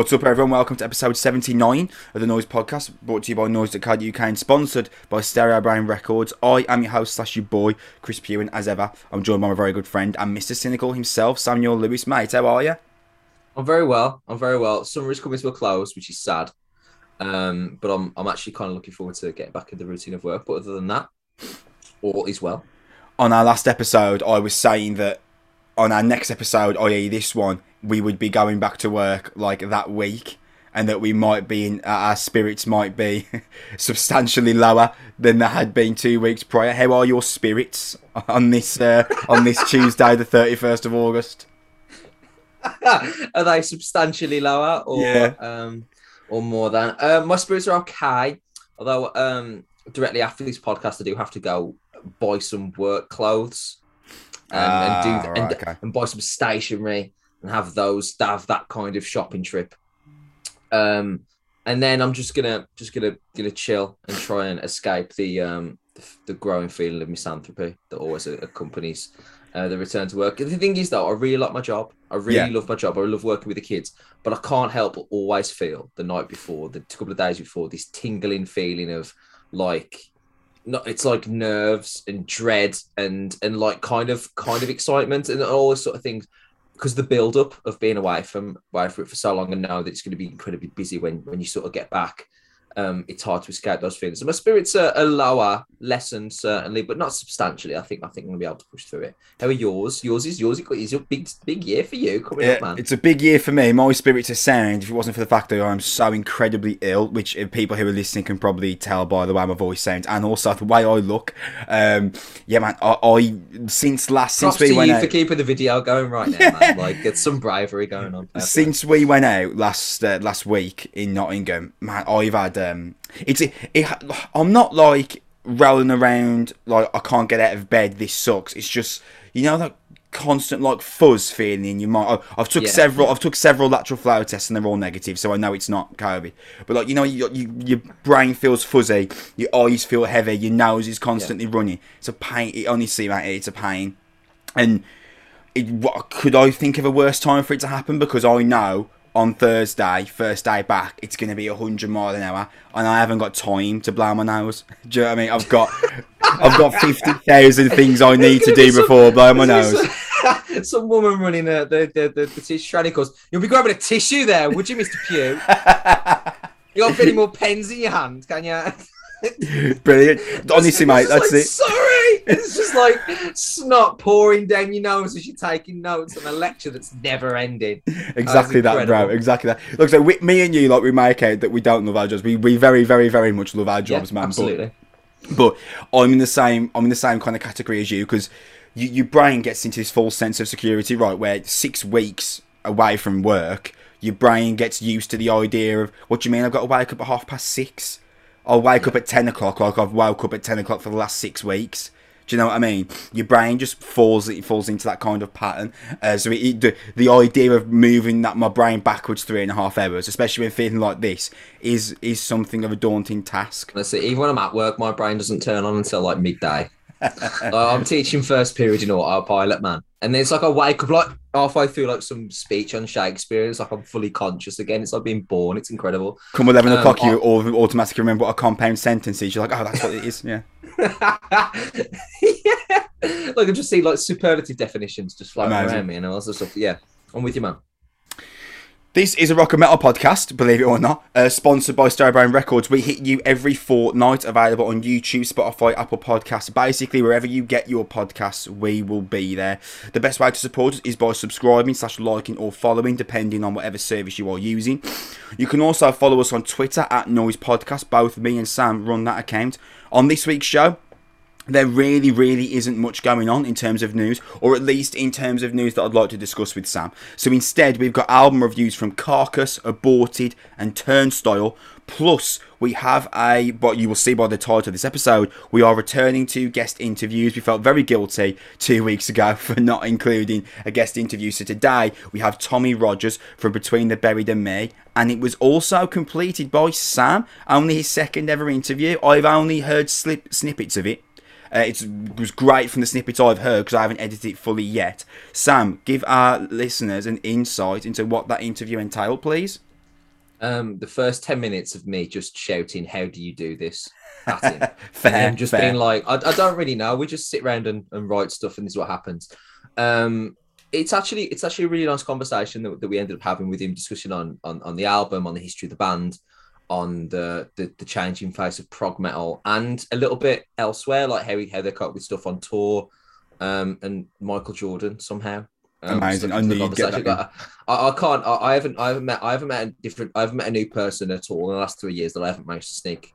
What's up, everyone? Welcome to episode 79 of the Noise Podcast, brought to you by Noise.co.uk and sponsored by Stereo Brain Records. I am your host slash your boy, Chris Pugh, and as ever, I'm joined by my very good friend and Mr. Cynical himself, Samuel Lewis. Mate, how are you? I'm very well. I'm very well. Summer is coming to a close, which is sad. Um, but I'm I'm actually kind of looking forward to getting back in the routine of work. But other than that, all is well. On our last episode, I was saying that on our next episode, i.e., this one, we would be going back to work like that week, and that we might be in, uh, our spirits might be substantially lower than they had been two weeks prior. How are your spirits on this uh, on this Tuesday, the thirty first of August? are they substantially lower or Yeah. um or more than? Um, my spirits are okay. Although um directly after this podcast, I do have to go buy some work clothes um, and do Ah, and, okay. and buy some stationery and have those have that kind of shopping trip. Um, and then I'm just gonna just gonna gonna chill and try and escape the um the, the growing feeling of misanthropy that always accompanies uh, the return to work. The thing is, though, I really like my job. I really Yeah. love my job. I love working with the kids, but I can't help but always feel the night before, the couple of days before, this tingling feeling of like, no, it's like nerves and dread and and like kind of kind of excitement and all those sort of things. Because the build up of being away from away from it for so long and know that it's going to be incredibly busy when when you sort of get back, um, it's hard to escape those feelings. So my spirits are, are lower, lessened certainly, but not substantially. I think I think I'm gonna be able to push through it. How are yours? Yours is yours. Is your big big year for you coming up, man? it's a big year for me. My spirits are sound. If it wasn't for the fact that I'm so incredibly ill, which uh, people who are listening can probably tell by the way my voice sounds, and also the way I look. Um, yeah, man. I, I since last Props since we to went you out, for keeping the video going right now, man. Like it's some bravery going on. Play. since we went out last uh, last week in Nottingham, man, I've had um, it's it, it, I'm not like rolling around like I can't get out of bed. This sucks. It's just you know that constant like fuzz feeling in your mind. I- I've took Yeah, several. I've took several lateral flow tests and they're all negative, so I know it's not COVID. But like you know, you, you, your brain feels fuzzy, your eyes feel heavy, your nose is constantly running. It's a pain. It, honestly, mate, it's a pain. And it, what, could I think of a worse time for it to happen? Because I know on Thursday, first day back, it's going to be 100 mile an hour, and I haven't got time to blow my nose. Do you know what I mean? I've got, I've got 50,000 things I need to gonna be do some- before blowing my nose. Some, some woman running uh, the the the, the tissue shredder goes, "You'll be grabbing a tissue there, would you, Mister Pugh? You got any more pens in your hand? Can you?" Brilliant. Honestly, mate, that's like, it. Sorry, it's just like snot pouring down your nose as you're taking notes on a lecture that's never ending. Exactly that, bro. Exactly that. Look, so we, me and you, like, we make out that we don't love our jobs. We, we very, very, very much love our jobs, yeah, man. But- absolutely. but I'm in the same I'm in the same kind of category as you because you, your brain gets into this false sense of security, right? Where six weeks away from work, your brain gets used to the idea of what do you mean? I've got to wake up at half past six. I'll wake up at ten o'clock, like I've woke up at ten o'clock for the last six weeks. Do you know what I mean? Your brain just falls it falls into that kind of pattern. Uh, so it, it- the the idea of moving that my brain backwards three and a half hours, especially when feeling like this, is is something of a daunting task. Let's see. Even when I'm at work, my brain doesn't turn on until like midday. I'm teaching first period in autopilot, man, and then it's like I wake up like halfway through like some speech on Shakespeare. It's like I'm fully conscious again. It's like being born. It's incredible. Come eleven Um, o'clock, you au- automatically remember what a compound sentence is. You're like, oh, that's what it is. Yeah, yeah. Like I just see like superlative definitions just flying Amazing. around me and all this stuff. Yeah, I'm with you, man. This is a rock and metal podcast, believe it or not. Uh, sponsored by Starbrain Records. We hit you every fortnight. Available on YouTube, Spotify, Apple Podcasts. Basically, wherever you get your podcasts, we will be there. The best way to support us is by subscribing, slash liking, or following, depending on whatever service you are using. You can also follow us on Twitter at Noise Podcast. Both me and Sam run that account. On this week's show. There really, really isn't much going on in terms of news, or at least in terms of news that I'd like to discuss with Sam. So instead, we've got album reviews from Carcass, Aborted, and Turnstile. Plus, we have a, what you will see by the title of this episode, we are returning to guest interviews. We felt very guilty two weeks ago for not including a guest interview. So today, we have Tommy Rogers from Between the Buried and Me. And it was also completed by Sam, only his second ever interview. I've only heard slip, snippets of it. Uh, it's, it was great from the snippets I've heard because I haven't edited it fully yet. Sam, give our listeners an insight into what that interview entailed, please. Um, the first ten minutes of me just shouting, "How do you do this?" at him. fair, and just fair. being like, I, I don't really know. We just sit around and, and write stuff, and this is what happens. Um, it's actually it's actually a really nice conversation that, that we ended up having with him, discussing on, on on the album, on the history of the band, on the the, the changing face of prog metal, and a little bit elsewhere, like how he, how with stuff on tour, um, and Michael Jordan somehow. Um, Amazing. I knew you'd get that I, I can't. I, I haven't. I haven't met. I haven't met a different. I haven't met a new person at all in the last three years that I haven't managed to sneak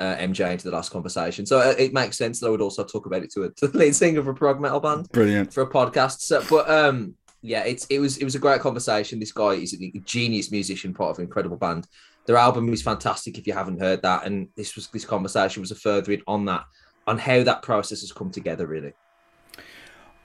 uh, MJ into the last conversation. So uh, it makes sense that I would also talk about it to a, to the lead singer of a prog metal band Brilliant. for a podcast. So, but um, yeah, it's it was it was a great conversation. This guy is a genius musician, part of an incredible band. Their album is fantastic if you haven't heard that. And this was this conversation was a furthering on that, on how that process has come together. Really,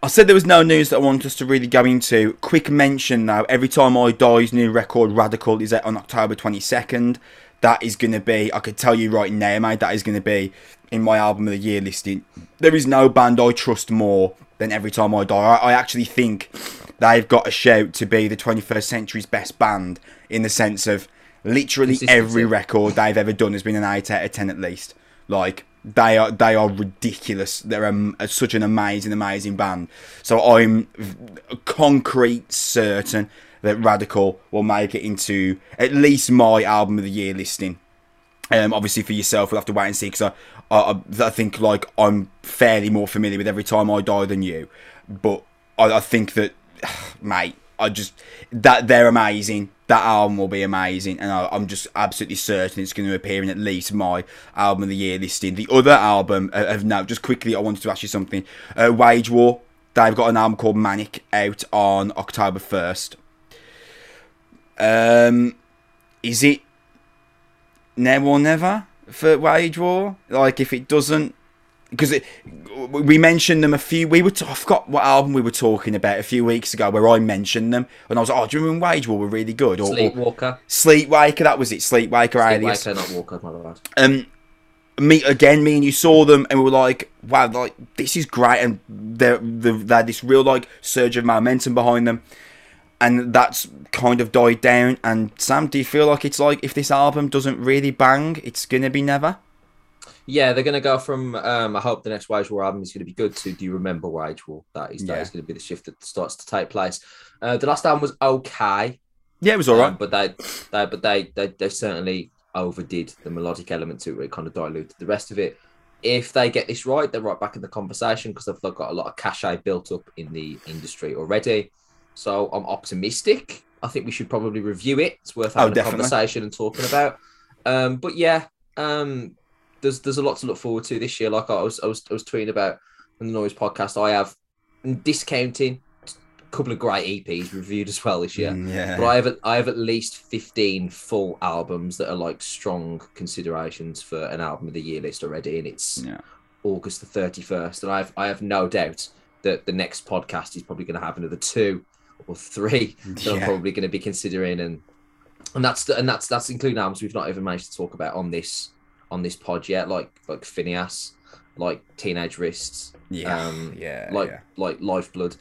I said there was no news that I wanted us to really go into. Quick mention now, Every Time I Die's new record, Radical, is out on October 22nd. That is going to be, I could tell you right now, mate, that is going to be in my album of the year listing. There is no band I trust more than Every Time I Die. I, I actually think they've got a shout to be the 21st century's best band in the sense of literally every record they've ever done has been an 8 out of 10 at least. Like, they are they are ridiculous. They're um, such an amazing, amazing band. So I'm concrete certain that Radical will make it into at least my album of the year listing. Um, obviously for yourself, we'll have to wait and see because I, I, I think like I'm fairly more familiar with every time I die than you, but I, I think that, mate, I just that they're amazing. That album will be amazing, and I, I'm just absolutely certain it's going to appear in at least my album of the year listing. The other album uh, of note, just quickly, I wanted to ask you something. Uh, Wage War. They've got an album called Manic out on October first. Um, is it now or never for Wage War? Like, if it doesn't, because we mentioned them a few. We were t- I forgot what album we were talking about a few weeks ago where I mentioned them, and I was like, "Oh, do you remember Wage War were really good?" Or, or Sleepwalker, Sleepwaker, that was it. Sleepwaker, alias. Sleepwalker, not Walker, my bad. Um, me again, me and you saw them, and we were like, "Wow, like this is great," and they're, they had this real like surge of momentum behind them, and that's kind of died down. And Sam, do you feel like it's like if this album doesn't really bang, it's gonna be never? Yeah, they're going to go from um, I hope the next Wage War album is going to be good to Do you remember Wage War? That is that Yeah. is going to be the shift that starts to take place. Uh, the last album was okay, Yeah, it was alright. um, but they, they but they, they they certainly overdid the melodic element to it. It kind of diluted the rest of it. If they get this right, they're right back in the conversation because they've got a lot of cachet built up in the industry already. So I'm optimistic. I think we should probably review it. It's worth Oh, having a conversation and talking about. Um, but yeah, um, there's there's a lot to look forward to this year. Like I was I was I was tweeting about on the Noise podcast. I have discounting a couple of great EPs reviewed as well this year. Mm, yeah. But I have at, I have at least fifteen full albums that are like strong considerations for an album of the year list already, and it's yeah. August the thirty first. And I have I have no doubt that the next podcast is probably going to have another two or three that I'm probably going to be considering, and and that's the, and that's that's including albums we've not even managed to talk about on this on this pod yet, like like Phineas, like Teenage Wrists, Yeah. um, yeah. like yeah. like Lifeblood.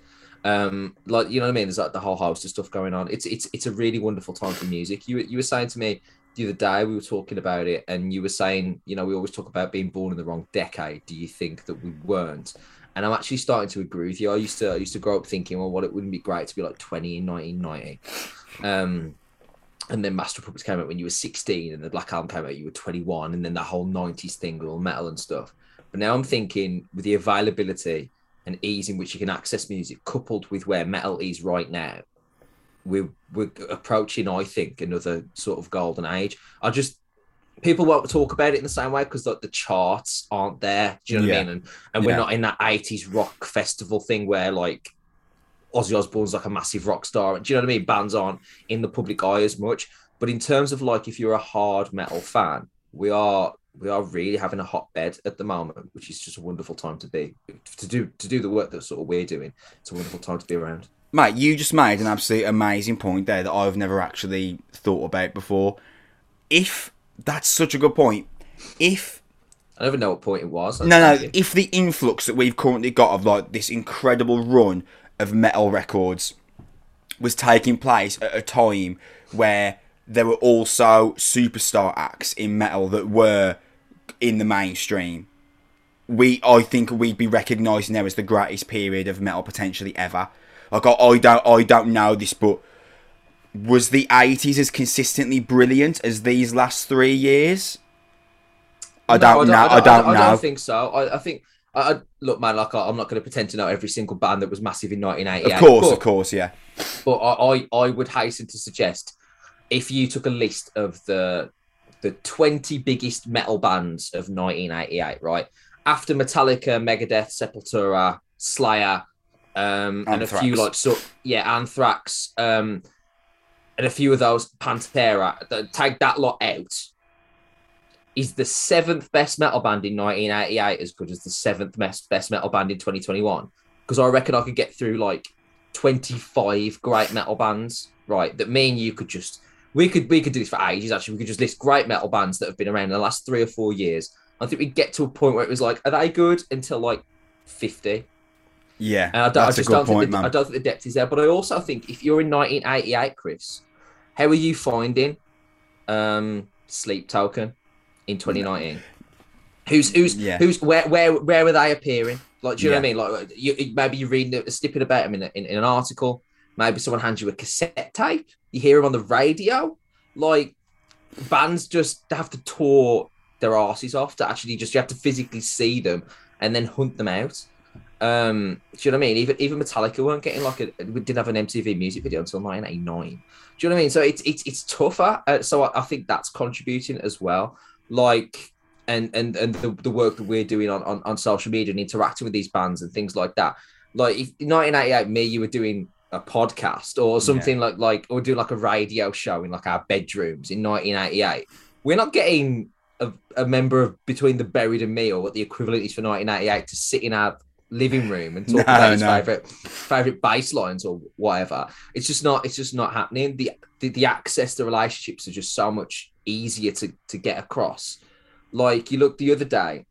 Um, like you know what I mean? There's like the whole host of stuff going on. It's it's it's a really wonderful time for music. You you were saying to me the other day we were talking about it, and you were saying you know we always talk about being born in the wrong decade. Do you think that we weren't? And I'm actually starting to agree with you. I used to I used to grow up thinking, well, what it wouldn't be great to be like 20 in 1990. Um, and then Master Puppets came out when you were 16, and the Black Album came out you were 21, and then that whole 90s thing with all metal and stuff. But now I'm thinking with the availability and ease in which you can access music, coupled with where metal is right now, we're we're approaching, I think, another sort of golden age. I just people won't talk about it in the same way because like the charts aren't there. Do you know what Yeah. I mean? And and we're not in that 80s rock festival thing where like Ozzy Osbourne's like a massive rock star. Do you know what I mean? Bands aren't in the public eye as much. But in terms of like if you're a hard metal fan, we are we are really having a hotbed at the moment, which is just a wonderful time to be to do to do the work that sort of we're doing. It's a wonderful time to be around. Mate, you just made an absolute amazing point there that I've never actually thought about before. If that's such a good point, if I never know what point it was. no, no, if the influx that we've currently got of like this incredible run of metal records was taking place at a time where there were also superstar acts in metal that were in the mainstream. We, I think, we'd be recognising there as the greatest period of metal potentially ever. Like I, I don't, I don't know this, but was the eighties as consistently brilliant as these last three years? I don't know. I don't, know. I know. don't think so. I, I think. I, look, man. Like I, I'm not going to pretend to know every single band that was massive in 1988. of course, but, of course, yeah. But I, I, I would hasten to suggest if you took a list of the the 20 biggest metal bands of 1988, right? After Metallica, Megadeth, Sepultura, Slayer, um, and a few like so yeah, Anthrax, um, and a few of those Pantera. Take that lot out. Is the seventh best metal band in 1988 as good as the seventh best best metal band in 2021? Because I reckon I could get through like 25 great metal bands, right? That me and you could just we could we could do this for ages. Actually, we could just list great metal bands that have been around in the last three or four years. I think we'd get to a point where it was like, are they good until like 50? Yeah, And I, don't, that's I just a good don't point, think the, man. I don't think the depth is there. But I also think if you're in 1988, Chris, how are you finding um, Sleep Token in 2019? Who's who's Yeah. who's where where where are they appearing? Like, do you know what I mean? Like, you, maybe you're reading a snippet about them in, a, in, in an article. Maybe someone hands you a cassette tape. You hear them on the radio. Like, bands just have to tour their asses off to actually just you have to physically see them and then hunt them out. Um, do you know what I mean? Even even Metallica weren't getting like a we didn't have an MTV music video until 1989. Do you know what I mean? So it's it's it's tougher. Uh, so I, I think that's contributing as well. Like and and and the, the work that we're doing on, on on social media and interacting with these bands and things like that. Like if in 1988, me, you were doing a podcast or something like like or do like a radio show in like our bedrooms in 1988. We're not getting a, a member of between the buried and me or what the equivalent is for 1988 to sit in our living room and talk No, about his no. favorite favorite bass lines or whatever. It's just not it's just not happening. The the, the access the relationships are just so much easier to to get across. Like you look the other day,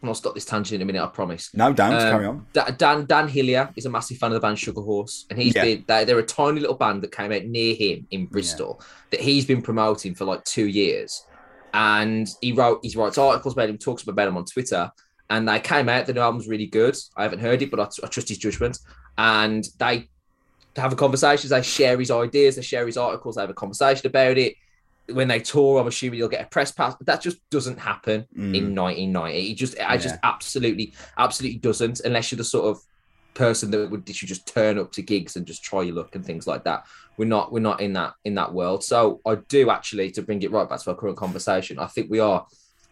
and I'll stop this tangent in a minute, I promise. no, don't Um, carry on. Da- Dan Dan Hillier is a massive fan of the band Sugar Horse, and he's Yeah. been they, they're a tiny little band that came out near him in Bristol that he's been promoting for like two years, and he wrote he writes articles about him, talks about him on Twitter, and they came out. The new album's really good. I haven't heard it, but I, I trust his judgment, and they have a conversation. They share his ideas, they share his articles, they have a conversation about it. When they tour, I'm assuming you'll get a press pass, but that just doesn't happen Mm. in 1990. It just, I just absolutely, absolutely doesn't, unless you're the sort of person that would you just turn up to gigs and just try your luck and things like that. We're not, we're not in that in that world. So I do actually, to bring it right back to our current conversation, I think we are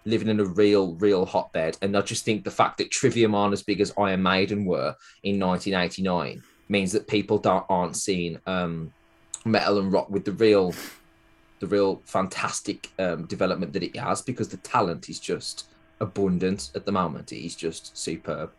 living in a real, real hotbed. And I just think the fact that Trivium aren't as big as Iron Maiden were in 1989 means that people don't aren't seeing um, metal and rock with the real the real fantastic um, development that it has because the talent is just abundant at the moment. Is just superb.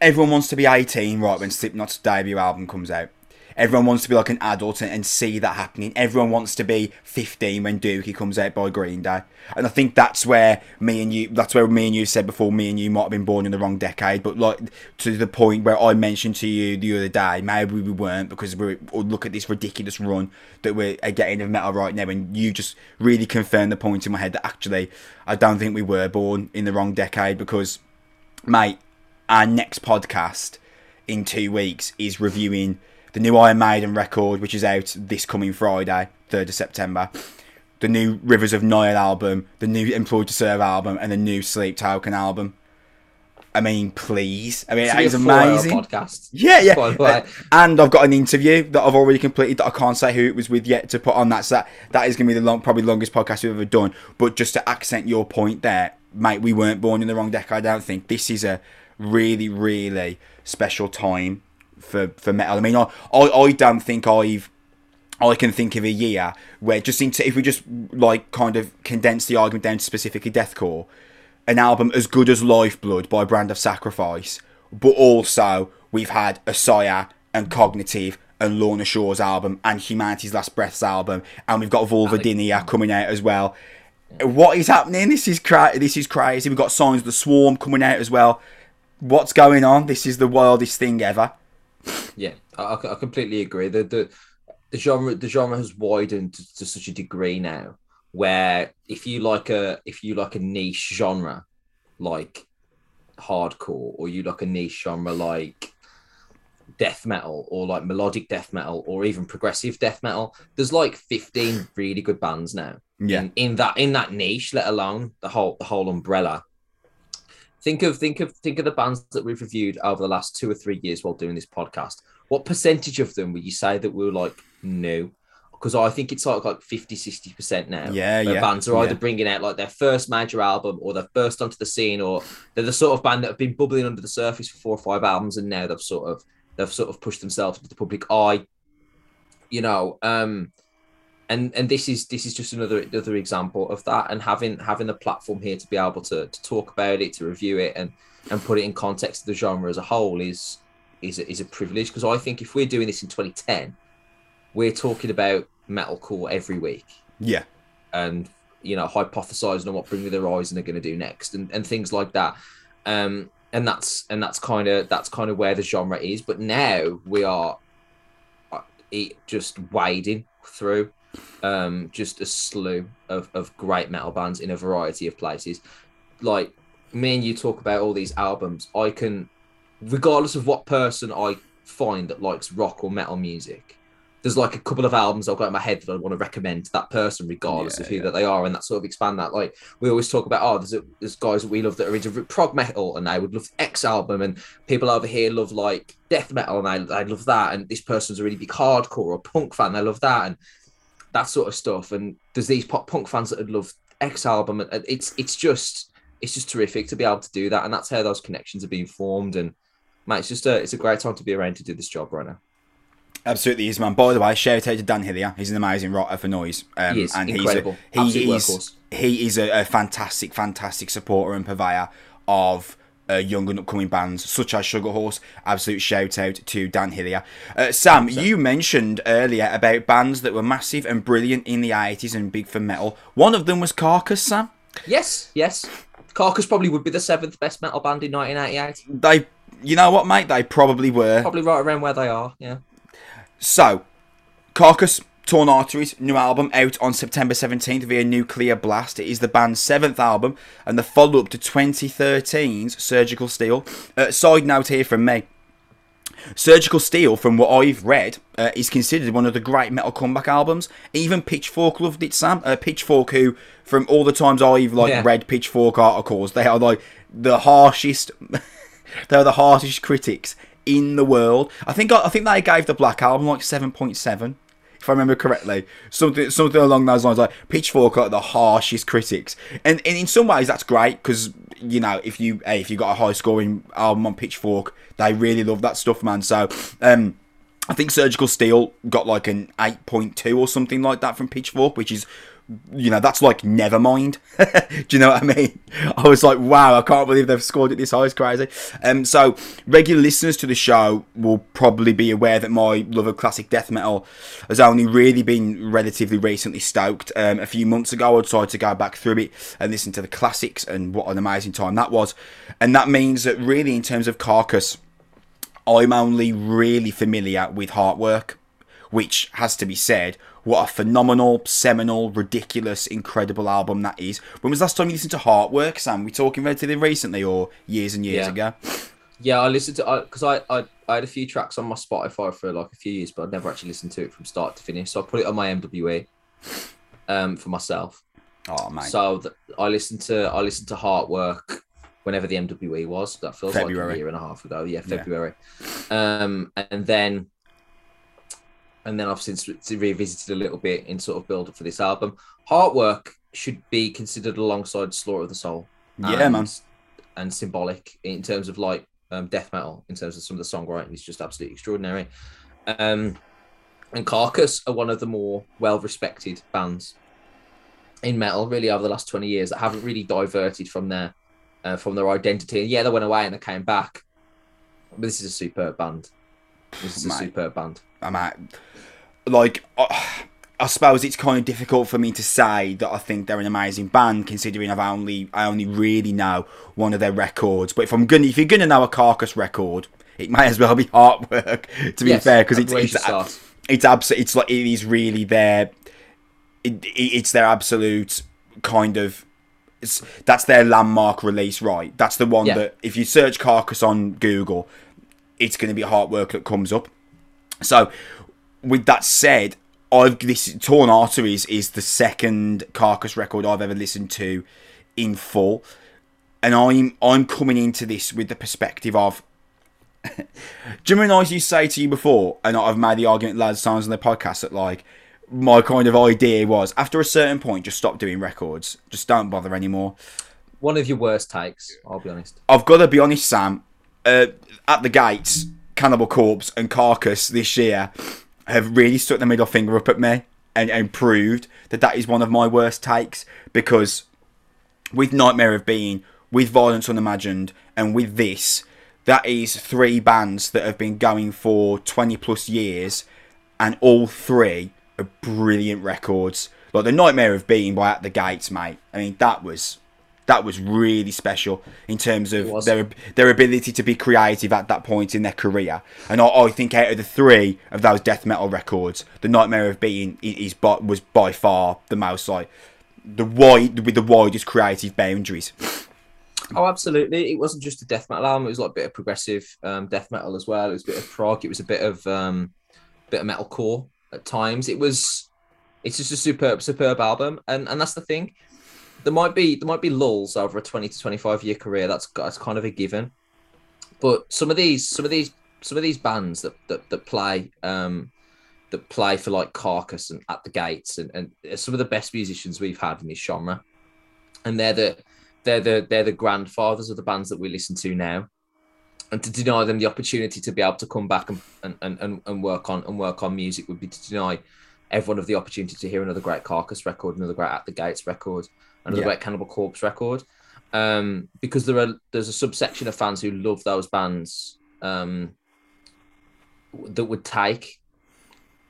Everyone wants to be 18 right when Slipknot's debut album comes out. Everyone wants to be like an adult and, and see that happening. Everyone wants to be 15 when Dookie comes out by Green Day. And I think that's where me and you, that's where me and you said before, me and you might have been born in the wrong decade. But like to the point where I mentioned to you the other day, maybe we weren't because we look at this ridiculous run that we're getting of metal right now. And you just really confirmed the point in my head that actually I don't think we were born in the wrong decade because, mate, our next podcast in two weeks is reviewing the new Iron Maiden record, which is out this coming Friday, 3rd of September. The new Rivers of Nihil album, the new Employed to Serve album, and the new Sleep Token album. I mean, please. I mean, It's amazing. podcast. Yeah, yeah. And I've got an interview that I've already completed that I can't say who it was with yet to put on that. So that, that is going to be the long, probably longest podcast we've ever done. But just to accent your point there, mate, we weren't born in the wrong decade. I don't think this is a really, really special time for for metal. I mean, I I, I don't think I've I can think of a year where just into if we just like kind of condense the argument down to specifically deathcore, an album as good as Lifeblood by Brand of Sacrifice, but also we've had Osiah and Cognitive and Lorna Shore's album and Humanity's Last Breath's album, and we've got Vulvodynia coming out as well. What is happening? This is cra- This is crazy. We've got Signs of the Swarm coming out as well. What's going on? This is the wildest thing ever. Yeah, I, I completely agree. The the the genre the genre has widened to, to such a degree now where if you like a if you like a niche genre like hardcore or you like a niche genre like death metal or like melodic death metal or even progressive death metal there's like 15 really good bands now Yeah. in, in that in that niche let alone the whole the whole umbrella think of think of think of the bands that we've reviewed over the last two or three years while doing this podcast what percentage of them would you say that we were like new because i think it's like like 50 60 percent now Yeah, yeah. bands are either yeah. bringing out like their first major album or they've burst onto the scene or they're the sort of band that have been bubbling under the surface for four or five albums and now they've sort of they've sort of pushed themselves into the public eye you know um and and this is this is just another another example of that and having having the platform here to be able to, to talk about it to review it and and put it in context of the genre as a whole is is a, is a privilege. Because i think if we're doing this in 2010 we're talking about metalcore every week. Yeah. and you know hypothesizing on what Bring Me the Horizon are going to do next and, and things like that. Um and that's and that's kind of that's kind of where the genre is. But now we are uh, it just wading through um just a slew of, of great metal bands in a variety of places like me and you talk about all these albums i can regardless of what person i find that likes rock or metal music there's like a couple of albums I've got in my head that I want to recommend to that person, regardless Yeah, of who yeah. that they are, and that sort of expand that. Like we always talk about, oh, there's a, there's guys that we love that are into prog metal, and they would love X album, and people over here love like death metal, and I I love that, and this person's a really big hardcore or punk fan, they love that, and that sort of stuff. And there's these pop punk fans that would love X album, and it's it's just it's just terrific to be able to do that, and that's how those connections are being formed. And mate, it's just a it's a great time to be around to do this job right now. Absolutely is, man. By the way, shout out to Dan Hillier. He's an amazing writer for noise. Um, He is and incredible. He's a, he is he is a, a fantastic, fantastic supporter and purveyor of uh, young and upcoming bands such as Sugar Horse. Absolute shout out to Dan Hillier. Uh, Sam, you mentioned earlier about bands that were massive and brilliant in the 80s and big for metal. One of them was Carcass, Sam. Yes, yes. Carcass probably would be the seventh best metal band in 1988. They, you know what, mate? They probably were. Probably right around where they are. Yeah. So, Carcass Torn Arteries, new album out on September 17th via Nuclear Blast. It is the band's seventh album and the follow up to 2013's Surgical Steel. Uh, side note here from me Surgical Steel, from what I've read, uh, is considered one of the great metal comeback albums. Even Pitchfork loved it, Sam. Uh, Pitchfork, who, from all the times I've like Yeah. read Pitchfork articles, they are like the harshest. they are the harshest critics in the world. I think I think they gave the Black Album like seven point seven, if I remember correctly. Something something along those lines. Like Pitchfork are the harshest critics, and, and in some ways that's great because you know if you hey, if you got a high scoring album on Pitchfork, they really love that stuff, man. So. um I think Surgical Steel got like an 8.2 or something like that from Pitchfork, which is, you know, that's like never mind. Do you know what I mean? I was like, wow, I can't believe they've scored it this high. It's crazy. Um, so, regular listeners to the show will probably be aware that my love of classic death metal has only really been relatively recently stoked. Um, a few months ago, I decided to go back through it and listen to the classics, and what an amazing time that was. And that means that, really, in terms of Carcass, I'm only really familiar with Heartwork, which has to be said, what a phenomenal, seminal, ridiculous, incredible album that is. When was the last time you listened to Heartwork, Sam? We talking relatively recently or years and years Yeah. ago? Yeah, I listened to because I, I I had a few tracks on my Spotify for like a few years, but I'd never actually listened to it from start to finish. So I put it on my MWA um, for myself. Oh, mate. So th- I listened to I listened to Heartwork whenever the MWE was. That feels like a year and a half ago. Yeah, Yeah. February. Um, and then and then I've since re- revisited a little bit in sort of build up for this album. Heartwork should be considered alongside Slaughter of the Soul. yeah, and- man. And symbolic in terms of like um, death metal, in terms of some of the songwriting is just absolutely extraordinary. Um, and Carcass are one of the more well respected bands in metal, really, over the last 20 years that haven't really diverted from their uh, from their identity. And yeah, they went away and they came back. But this is a superb band. This is a superb band. I'm at, like, uh, I suppose it's kind of difficult for me to say that I think they're an amazing band, considering I've only I only really know one of their records. But if I'm gonna, if you're gonna know a Carcass record, it might as well be Heartwork. To be Yes, fair, because that's it's it's it's absolute. It's like it is really their. It, it, it's their absolute kind of. It's, that's their landmark release, right? That's the one Yeah. that if you search Carcass on Google, it's going to be Heartwork that comes up. So, with that said, I've this Torn Arteries is the second Carcass record I've ever listened to in full, and I'm I'm coming into this with the perspective of. Do you remember I used to say to you before, and I've made the argument loads of times on the podcast that like my kind of idea was after a certain point, just stop doing records, just don't bother anymore. One of your worst takes, I'll be honest. I've got to be honest, Sam. Uh, at the gates, Cannibal Corpse and Carcass this year have really stuck the middle finger up at me and, and proved that that is one of my worst takes because with Nightmare of Being, with Violence Unimagined, and with this, that is three bands that have been going for 20 plus years, and all three are brilliant records. Like the Nightmare of Being by At the Gates, mate. I mean, that was that was really special in terms of their their ability to be creative at that point in their career. And I, I think out of the three of those death metal records, the Nightmare of Being is, is by, was by far the most like the wide with the widest creative boundaries. Oh, absolutely. It wasn't just a death metal album. It was like a bit of progressive um, death metal as well. It was a bit of prog. It was a bit of um, bit of metalcore at times. It was. It's just a superb, superb album, and and that's the thing. There might be there might be lulls over a twenty to twenty five year career. That's that's kind of a given. But some of these some of these some of these bands that that, that play um, that play for like Carcass and At the Gates and, and some of the best musicians we've had in this genre, and they're the they're the they're the grandfathers of the bands that we listen to now and to deny them the opportunity to be able to come back and and, and, and work on and work on music would be to deny everyone of the opportunity to hear another great carcass record another great at the gates record another Yeah. great cannibal corpse record um because there are there's a subsection of fans who love those bands um that would take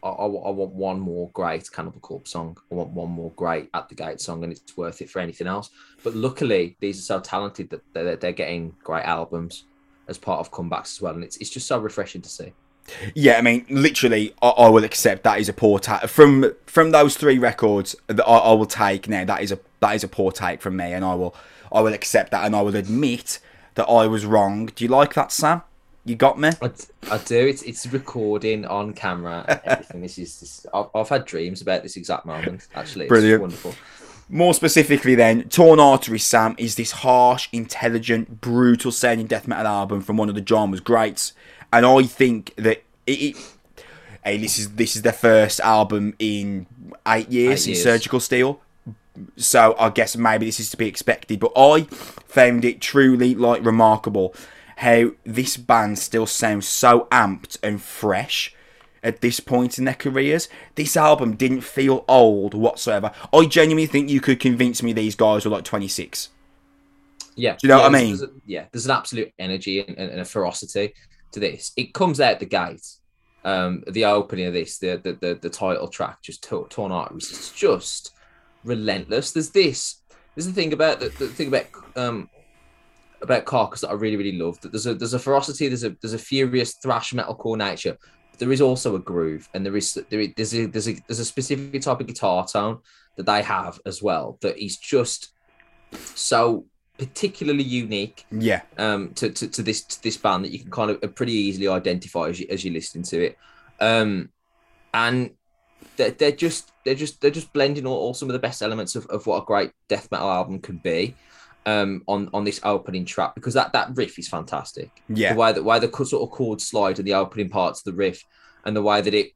I, I, I want one more great Cannibal Corpse song. I want one more great At the Gate song, and it's worth it for anything else. But luckily, these are so talented that they're, they're getting great albums as part of comebacks as well, and it's it's just so refreshing to see. Yeah, I mean, literally, I, I will accept that is a poor take from from those three records that I, I will take. Now that is a that is a poor take from me, and I will I will accept that, and I will admit that I was wrong. Do you like that, Sam? You got me. I, I do. It's it's recording on camera. and Everything. this is. This, I've, I've had dreams about this exact moment. Actually, it's Brilliant. wonderful. More specifically, then, Torn Arteries Sam is this harsh, intelligent, brutal sounding death metal album from one of the genre's greats, and I think that it. it Hey, this is this is their first album in eight years Eight in years. Surgical Steel, so I guess maybe this is to be expected. But I found it truly like remarkable how this band still sounds so amped and fresh at this point in their careers. This album didn't feel old whatsoever. I genuinely think you could convince me these guys were like 26. Yeah. Do you know yeah, what I mean? there's a- yeah, there's an absolute energy and, and, and a ferocity to this. It comes out the gate. Um, the opening of this, the the the, the title track, just to- torn arteries. It's just relentless. There's this. There's the thing about the, the thing about um about Carcass that I really really love. That there's a there's a ferocity. There's a there's a furious thrash metalcore nature. But there is also a groove, and there is there is there's a there's a there's a specific type of guitar tone that they have as well. That is just so particularly unique Yeah, um, to, to, to this to this band that you can kind of pretty easily identify as you as you listen to it, um, and they're, they're just they're just they're just blending all, all some of the best elements of, of what a great death metal album can be, um, on on this opening track because that that riff is fantastic. yeah, The way that way the sort of chord slide and the opening parts of the riff, and the way that it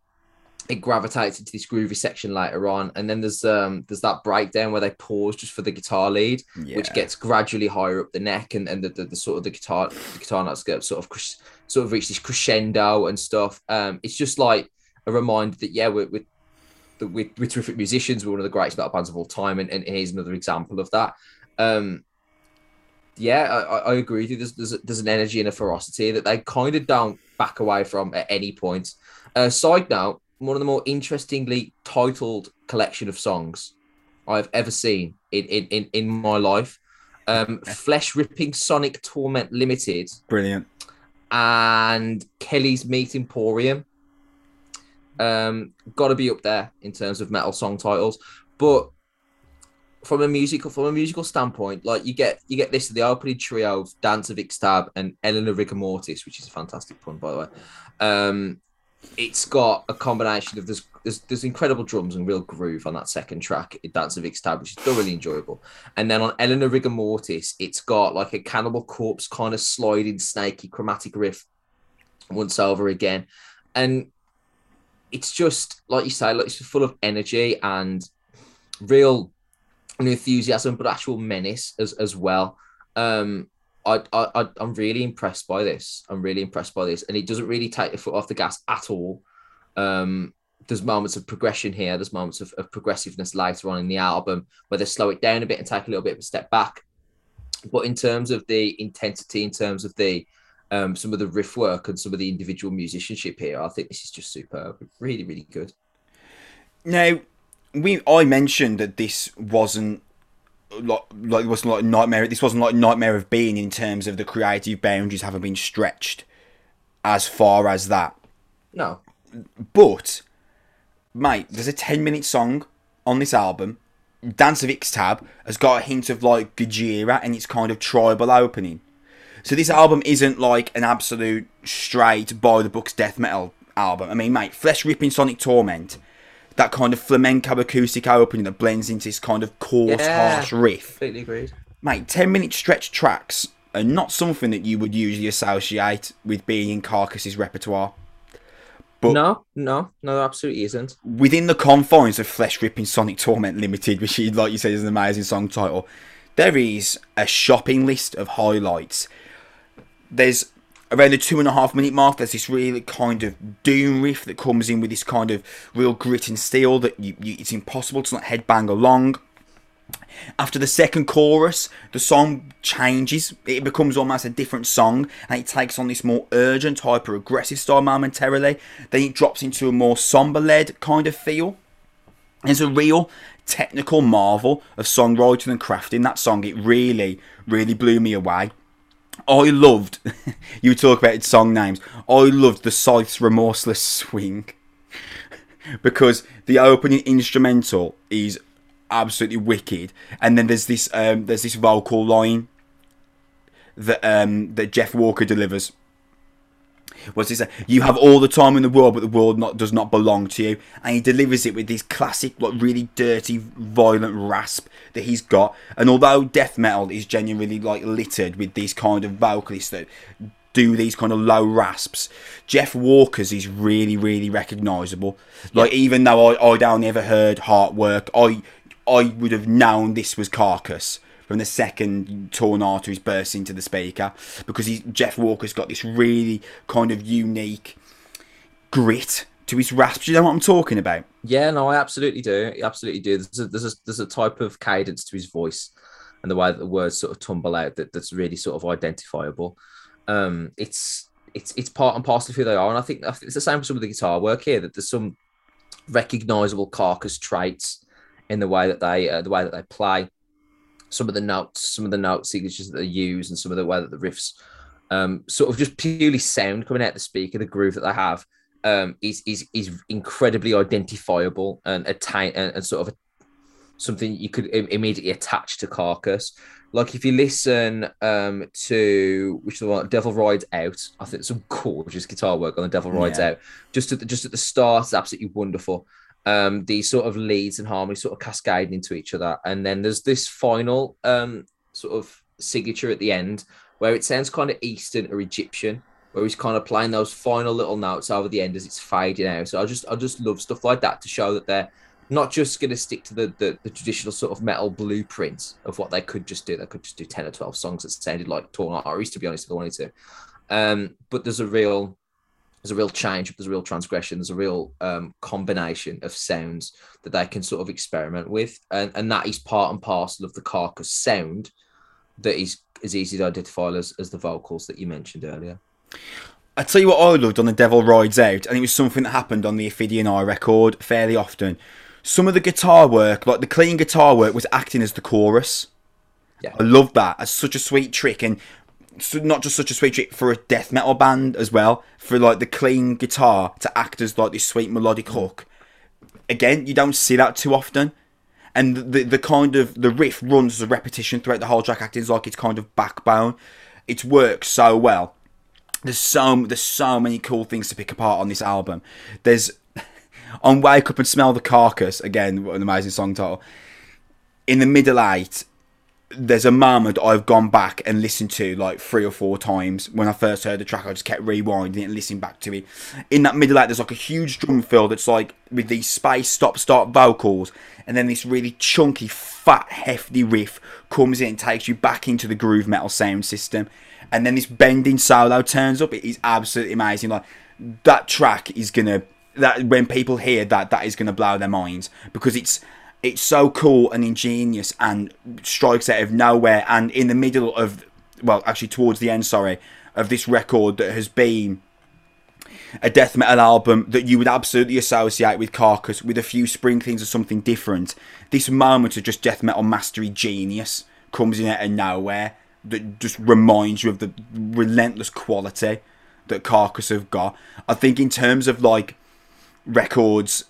it gravitates into this groovy section later on, and then there's um there's that breakdown where they pause just for the guitar lead yeah. which gets gradually higher up the neck and, and the, the, the sort of the guitar the guitar notes get sort of sort of reach this crescendo and stuff. Um it's just like a reminder that yeah we're, we're, we're, we're terrific musicians. We're one of the greatest metal bands of all time. And, and here's another example of that. Um yeah i, I I agree with you. There's, there's, there's an energy and a ferocity that they kind of don't back away from at any point. Uh, side note one of the more interestingly titled collection of songs I've ever seen in in, in, in my life. Um, Flesh Ripping Sonic Torment Limited Brilliant. and Kelly's Meat Emporium. Um, got to be up there in terms of metal song titles, but from a musical from a musical standpoint, like you get you get this the opening trio of Dance of Ixtab and Eleanor Rigor Mortis, which is a fantastic pun by the way. Um, it's got a combination of there's, there's there's incredible drums and real groove on that second track, Dance of Ixtab, which is thoroughly enjoyable. And then on Eleanor Rigor Mortis, it's got like a Cannibal Corpse kind of sliding, snaky, chromatic riff once over again, and it's just like you say, like it's full of energy and real enthusiasm, but actual menace as as well. Um, I, I I'm really impressed by this. I'm really impressed by this, and it doesn't really take the foot off the gas at all. Um, there's moments of progression here. There's moments of, of progressiveness later on in the album where they slow it down a bit and take a little bit of a step back. But in terms of the intensity, in terms of the um, some of the riff work and some of the individual musicianship here, I think this is just superb. Really, really good. Now, we I mentioned that this wasn't like like it wasn't like nightmare. This wasn't like nightmare of being in terms of the creative boundaries haven't been stretched as far as that. No, but mate, there's a ten minute song on this album. Dance of Ixtab has got a hint of like Gojira and its kind of tribal opening. So this album isn't like an absolute straight by the books death metal album. I mean, mate, flesh ripping Sonic Torment that kind of flamenco acoustic opening that blends into this kind of coarse, yeah, harsh riff. Completely agreed. Mate, 10 minute stretch tracks are not something that you would usually associate with being in Carcass's repertoire. But no, no, no, absolutely isn't. Within the confines of Flesh Ripping Sonic Torment Limited, which, like you said, is an amazing song title, there is a shopping list of highlights. There's around the two and a half minute mark, there's this really kind of doom riff that comes in with this kind of real grit and steel that you, you, it's impossible to not headbang along. After the second chorus, the song changes. It becomes almost a different song, and it takes on this more urgent, hyper aggressive style momentarily. Then it drops into a more somber led kind of feel. It's a real technical marvel of songwriting and crafting. That song, it really, really blew me away. I loved, you talk about song names, I loved the Scythe's Remorseless Swing. because the opening instrumental is absolutely wicked. And then there's this um, there's this vocal line that um, that Jeff Walker delivers What's he say? You have all the time in the world, but the world not does not belong to you. And he delivers it with this classic, like really dirty, violent rasp that he's got. And although death metal is genuinely like littered with these kind of vocalists that do these kind of low rasps, Jeff Walker's is really, really recognisable. Like even though I I'd only ever heard Heartwork, I I would have known this was Carcass from the second torn arteries burst into the speaker because he's, Jeff Walker's got this really kind of unique grit to his rasp. Do you know what I'm talking about? Yeah, no, I absolutely do. Absolutely do. There's a, there's a, there's a type of cadence to his voice and the way that the words sort of tumble out that, that's really sort of identifiable. Um, it's it's it's part and parcel of who they are, and I think, I think it's the same for some of the guitar work here. That there's some recognizable carcass traits in the way that they uh, the way that they play some of the notes, some of the note signatures that they use, and some of the way that the riffs um, sort of just purely sound coming out the speaker, the groove that they have um, is is is incredibly identifiable and attain and, and sort of a, something you could immediately attach to Carcass. Like if you listen um, to which the one, Devil Rides Out, I think some gorgeous guitar work on the Devil Rides yeah. Out. Just at the, just at the start, it's absolutely wonderful um, these sort of leads and harmony sort of cascading into each other. And then there's this final um, sort of signature at the end where it sounds kind of Eastern or Egyptian, where he's kind of playing those final little notes over the end as it's fading out. So I just I just love stuff like that to show that they're not just going to stick to the, the, the traditional sort of metal blueprint of what they could just do. They could just do ten or twelve songs that sounded like Torn Arteries, to be honest, if they wanted to. Um, but there's a real there's a real change, there's a real transgression, there's a real um, combination of sounds that they can sort of experiment with, and and that is part and parcel of the carcass sound that is as easy to identify as, as the vocals that you mentioned earlier. I tell you what I loved on The Devil Rides Out, and it was something that happened on the Ophidian Eye record fairly often. Some of the guitar work, like the clean guitar work, was acting as the chorus. Yeah. I love that. It's such a sweet trick, and not just such a sweet treat for a death metal band as well. For like the clean guitar to act as like this sweet melodic mm. hook. Again, you don't see that too often. And the the kind of the riff runs as a repetition throughout the whole track, acting like its kind of backbone. It works so well. There's so there's so many cool things to pick apart on this album. There's on Wake Up and Smell the Carcass again, what an amazing song title. In the middle eight, there's a moment I've gone back and listened to like three or four times. When I first heard the track, I just kept rewinding it and listening back to it. In that middle eight, there's like a huge drum fill that's like with these space stop start vocals, and then this really chunky, fat, hefty riff comes in and takes you back into the groove metal sound system. And then this bending solo turns up. It is absolutely amazing. Like that track is gonna that when people hear that, that is gonna blow their minds because it's it's so cool and ingenious and strikes out of nowhere and in the middle of well actually towards the end sorry of this record that has been a death metal album that you would absolutely associate with Carcass with a few sprinklings of something different. This moment of just death metal mastery genius comes in out of nowhere that just reminds you of the relentless quality that Carcass have got. I think in terms of like records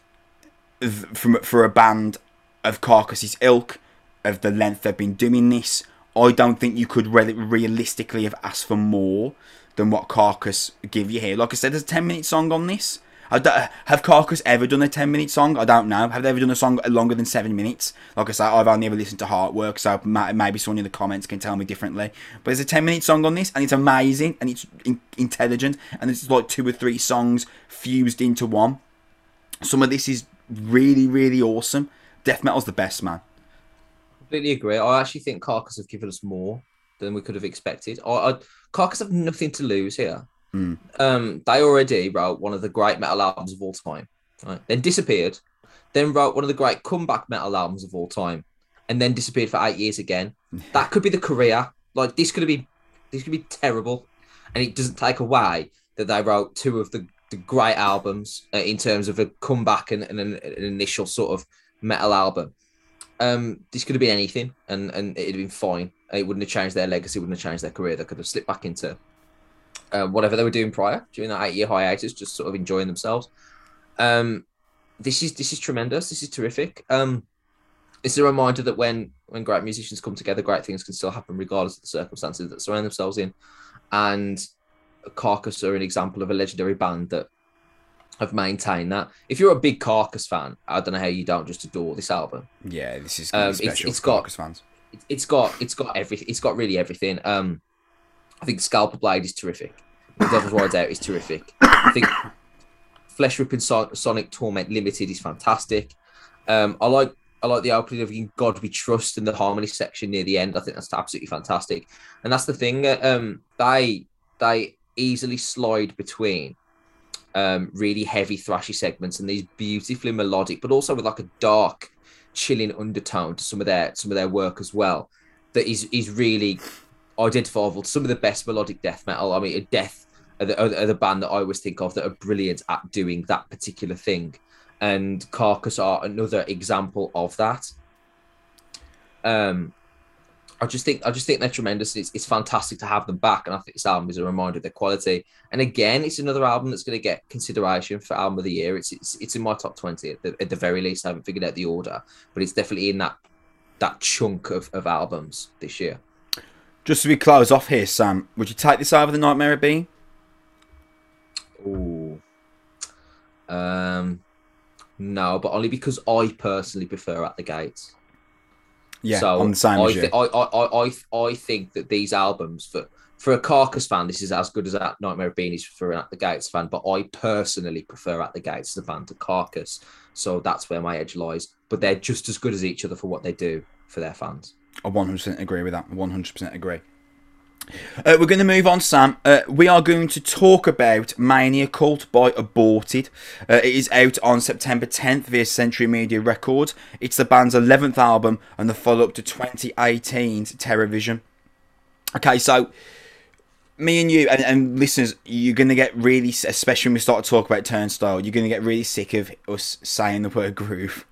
from for a band of Carcass's ilk, of the length they've been doing this, I don't think you could re- realistically have asked for more than what Carcass give you here. Like I said, there's a 10 minute song on this. Have Carcass ever done a 10 minute song? I don't know. Have they ever done a song longer than 7 minutes? Like I said, I've only ever listened to Heartwork, so maybe someone in the comments can tell me differently. But there's a 10 minute song on this, and it's amazing, and it's in- intelligent, and it's like two or three songs fused into one. Some of this is really, really awesome death metal's the best, man. Completely agree. I actually think Carcass have given us more than we could have expected. I, I Carcass have nothing to lose here. Mm. Um, they already wrote one of the great metal albums of all time, right? Then disappeared, then wrote one of the great comeback metal albums of all time, and then disappeared for eight years again. that could be the career. Like this could be, this could be terrible, and it doesn't take away that they wrote two of the, the great albums uh, in terms of a comeback and, and an, an initial sort of metal album. Um, this could have been anything, and and it'd have been fine. It wouldn't have changed their legacy, wouldn't have changed their career. They could have slipped back into uh, whatever they were doing prior during that eight-year hiatus, just sort of enjoying themselves. Um, this is this is tremendous. This is terrific. Um, it's a reminder that when when great musicians come together, great things can still happen regardless of the circumstances that surround themselves in. And Carcass are an example of a legendary band that have maintained that. If you're a big Carcass fan, I don't know how you don't just adore this album. Yeah, this is Um, special it's- it's got- Carcass fans. It- It's got it's got everything. It's got really everything. Um, I think Scalpel Blade is terrific. The Devil's Rides Out is terrific. I think Flesh Ripping Son- Sonic Torment Limited is fantastic. Um, I like I like the opening of In God We Trust and the harmony section near the end. I think that's absolutely fantastic. And that's the thing. uh, Um, they they easily slide between um, really heavy thrashy segments and these beautifully melodic, but also with like a dark, chilling undertone to some of their some of their work as well. That is is really identifiable to some of the best melodic death metal. I mean, a death are the, are the band that I always think of that are brilliant at doing that particular thing, and Carcass are another example of that. Um, I just think I just think they're tremendous. It's, it's fantastic to have them back, and I think this album is a reminder of their quality. And again, it's another album that's going to get consideration for album of the year. It's it's, it's in my top twenty at the, at the very least. I haven't figured out the order, but it's definitely in that that chunk of, of albums this year. Just as we close off here, Sam, would you take this over the Nightmare of Being? Ooh. Um, no, but only because I personally prefer at the gates. Yeah, so I'm the same I, as you. I, I, I, I think that these albums for for a Carcass fan, this is as good as that Nightmare of Being is for an At the Gates fan. But I personally prefer At the Gates as a band to Carcass, so that's where my edge lies. But they're just as good as each other for what they do for their fans. I 100% agree with that. 100% agree. Uh, we're going to move on, Sam. Uh, we are going to talk about Mania Cult by Aborted. Uh, it is out on September 10th via Century Media Records. It's the band's 11th album and the follow up to 2018's Terrorvision. Okay, so me and you and, and listeners, you're going to get really, especially when we start to talk about Turnstile, you're going to get really sick of us saying the word groove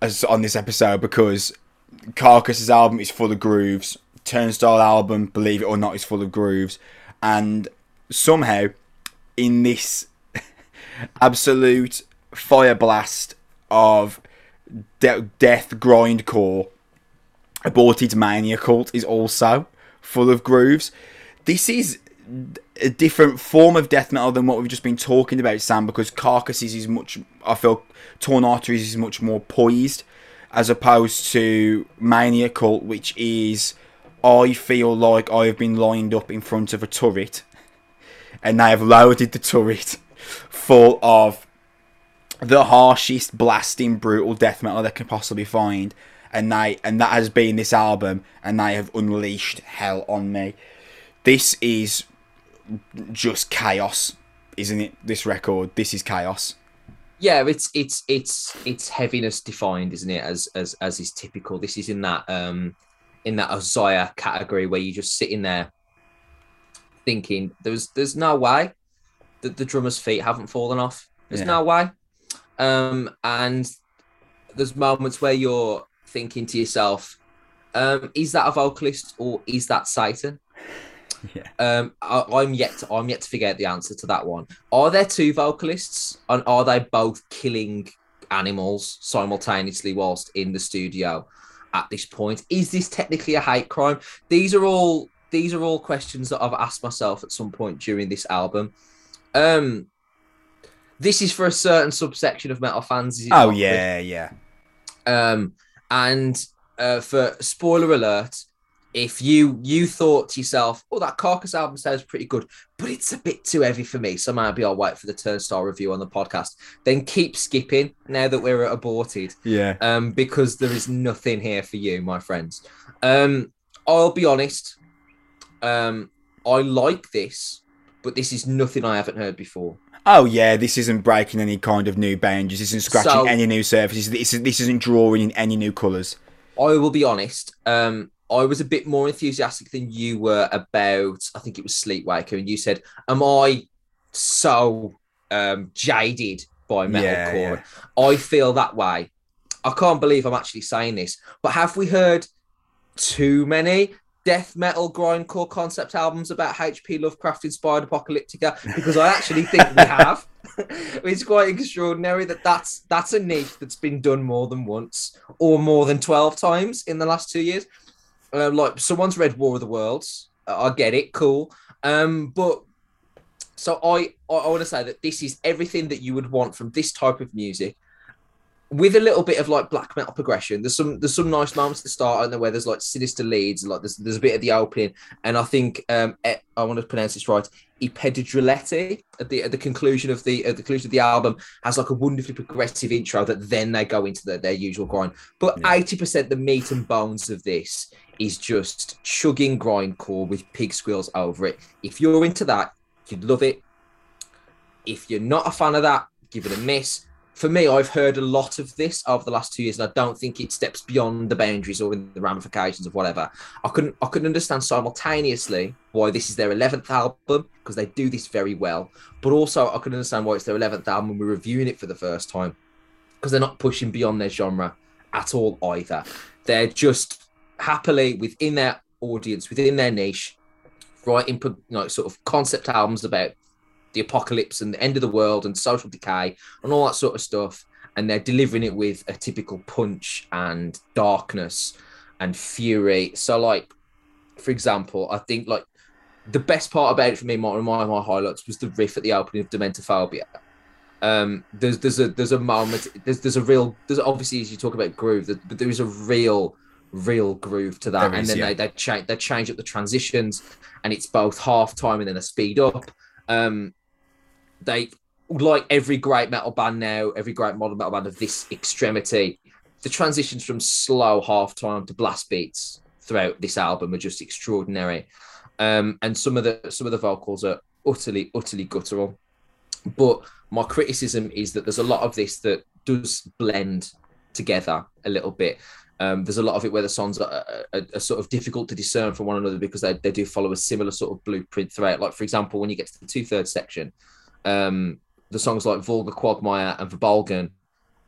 as on this episode because Carcass's album is full of grooves. Turnstile album, believe it or not, is full of grooves, and somehow in this absolute fire blast of de- death grindcore, aborted mania cult is also full of grooves. This is a different form of death metal than what we've just been talking about, Sam, because Carcasses is much. I feel Torn Arteries is much more poised, as opposed to Mania Cult, which is. I feel like I have been lined up in front of a turret, and they have loaded the turret full of the harshest, blasting, brutal death metal they can possibly find, and they and that has been this album, and they have unleashed hell on me. This is just chaos, isn't it? This record, this is chaos. Yeah, it's it's it's it's heaviness defined, isn't it? As as as is typical. This is in that um in that Osiah category where you're just sitting there thinking there's there's no way that the drummer's feet haven't fallen off. There's Yeah. no way. Um and there's moments where you're thinking to yourself, um, is that a vocalist or is that Satan? Yeah. Um, I, I'm yet to, I'm yet to figure out the answer to that one. Are there two vocalists, and are they both killing animals simultaneously whilst in the studio? At this point, is this technically a hate crime? These are all these are all questions that I've asked myself at some point during this album. Um, this is for a certain subsection of metal fans. is it Oh yeah, yeah. Um, and uh, for spoiler alert, if you you thought to yourself, "Oh, that Carcass album sounds pretty good, but it's a bit too heavy for me," so maybe I'll wait for the Turnstile review on the podcast. Then keep skipping now that we're aborted, Yeah. um, because there is nothing here for you, my friends. Um, I'll be honest. Um, I like this, but this is nothing I haven't heard before. Oh yeah, this isn't breaking any kind of new boundaries. This isn't scratching So- any new surfaces. This, is, this isn't drawing in any new colours. I will be honest. Um, I was a bit more enthusiastic than you were about. I think it was Sleepwaker, and you said, "Am I so um, jaded by Yeah, metalcore?" I feel that way. I can't believe I'm actually saying this, but have we heard too many death metal grindcore concept albums about H.P. Lovecraft inspired apocalyptica? Because I actually think we have. it's quite extraordinary that that's that's a niche that's been done more than once or more than 12 times in the last two years. Uh, like someone's read War of the Worlds. Uh, I get it, cool. Um, but so I I, I want to say that this is everything that you would want from this type of music. With a little bit of like black metal progression, there's some there's some nice moments at the start, and there where there's like sinister leads, like there's there's a bit of the opening, and I think um I want to pronounce this right, Epedidrilletti at the at the conclusion of the at the conclusion of the album has like a wonderfully progressive intro that then they go into the, their usual grind. But Yeah. eighty percent the meat and bones of this is just chugging grindcore with pig squeals over it. If you're into that, you'd love it. If you're not a fan of that, give it a miss. For me, I've heard a lot of this over the last two years, and I don't think it steps beyond the boundaries or in the ramifications of whatever. I couldn't I couldn't understand simultaneously why this is their eleventh album because they do this very well, but also I couldn't understand why it's their eleventh album we're reviewing it for the first time because they're not pushing beyond their genre at all either. They're just happily within their audience, within their niche, writing pro- like sort of concept albums about the apocalypse and the end of the world and social decay and all that sort of stuff. And they're delivering it with a typical punch and darkness and fury. So, like, for example, I think like the best part about it for me, one of my, my highlights was the riff at the opening of Dementophobia. Um, there's there's a there's a moment there's there's a real there's obviously as you talk about groove, but there is a real real groove to that, There and is, then yeah. they they change they change up the transitions, and it's both half time and then a speed up. Um, they like every great metal band now, every great modern metal band of this extremity, the transitions from slow half time to blast beats throughout this album are just extraordinary. Um, and some of the some of the vocals are utterly utterly guttural. But my criticism is that there's a lot of this that does blend together a little bit. Um, there's a lot of it where the songs are, are, are sort of difficult to discern from one another because they, they do follow a similar sort of blueprint throughout. Like, for example, when you get to the two thirds section, um, the songs like Vulgar Quagmire and Verbolgen,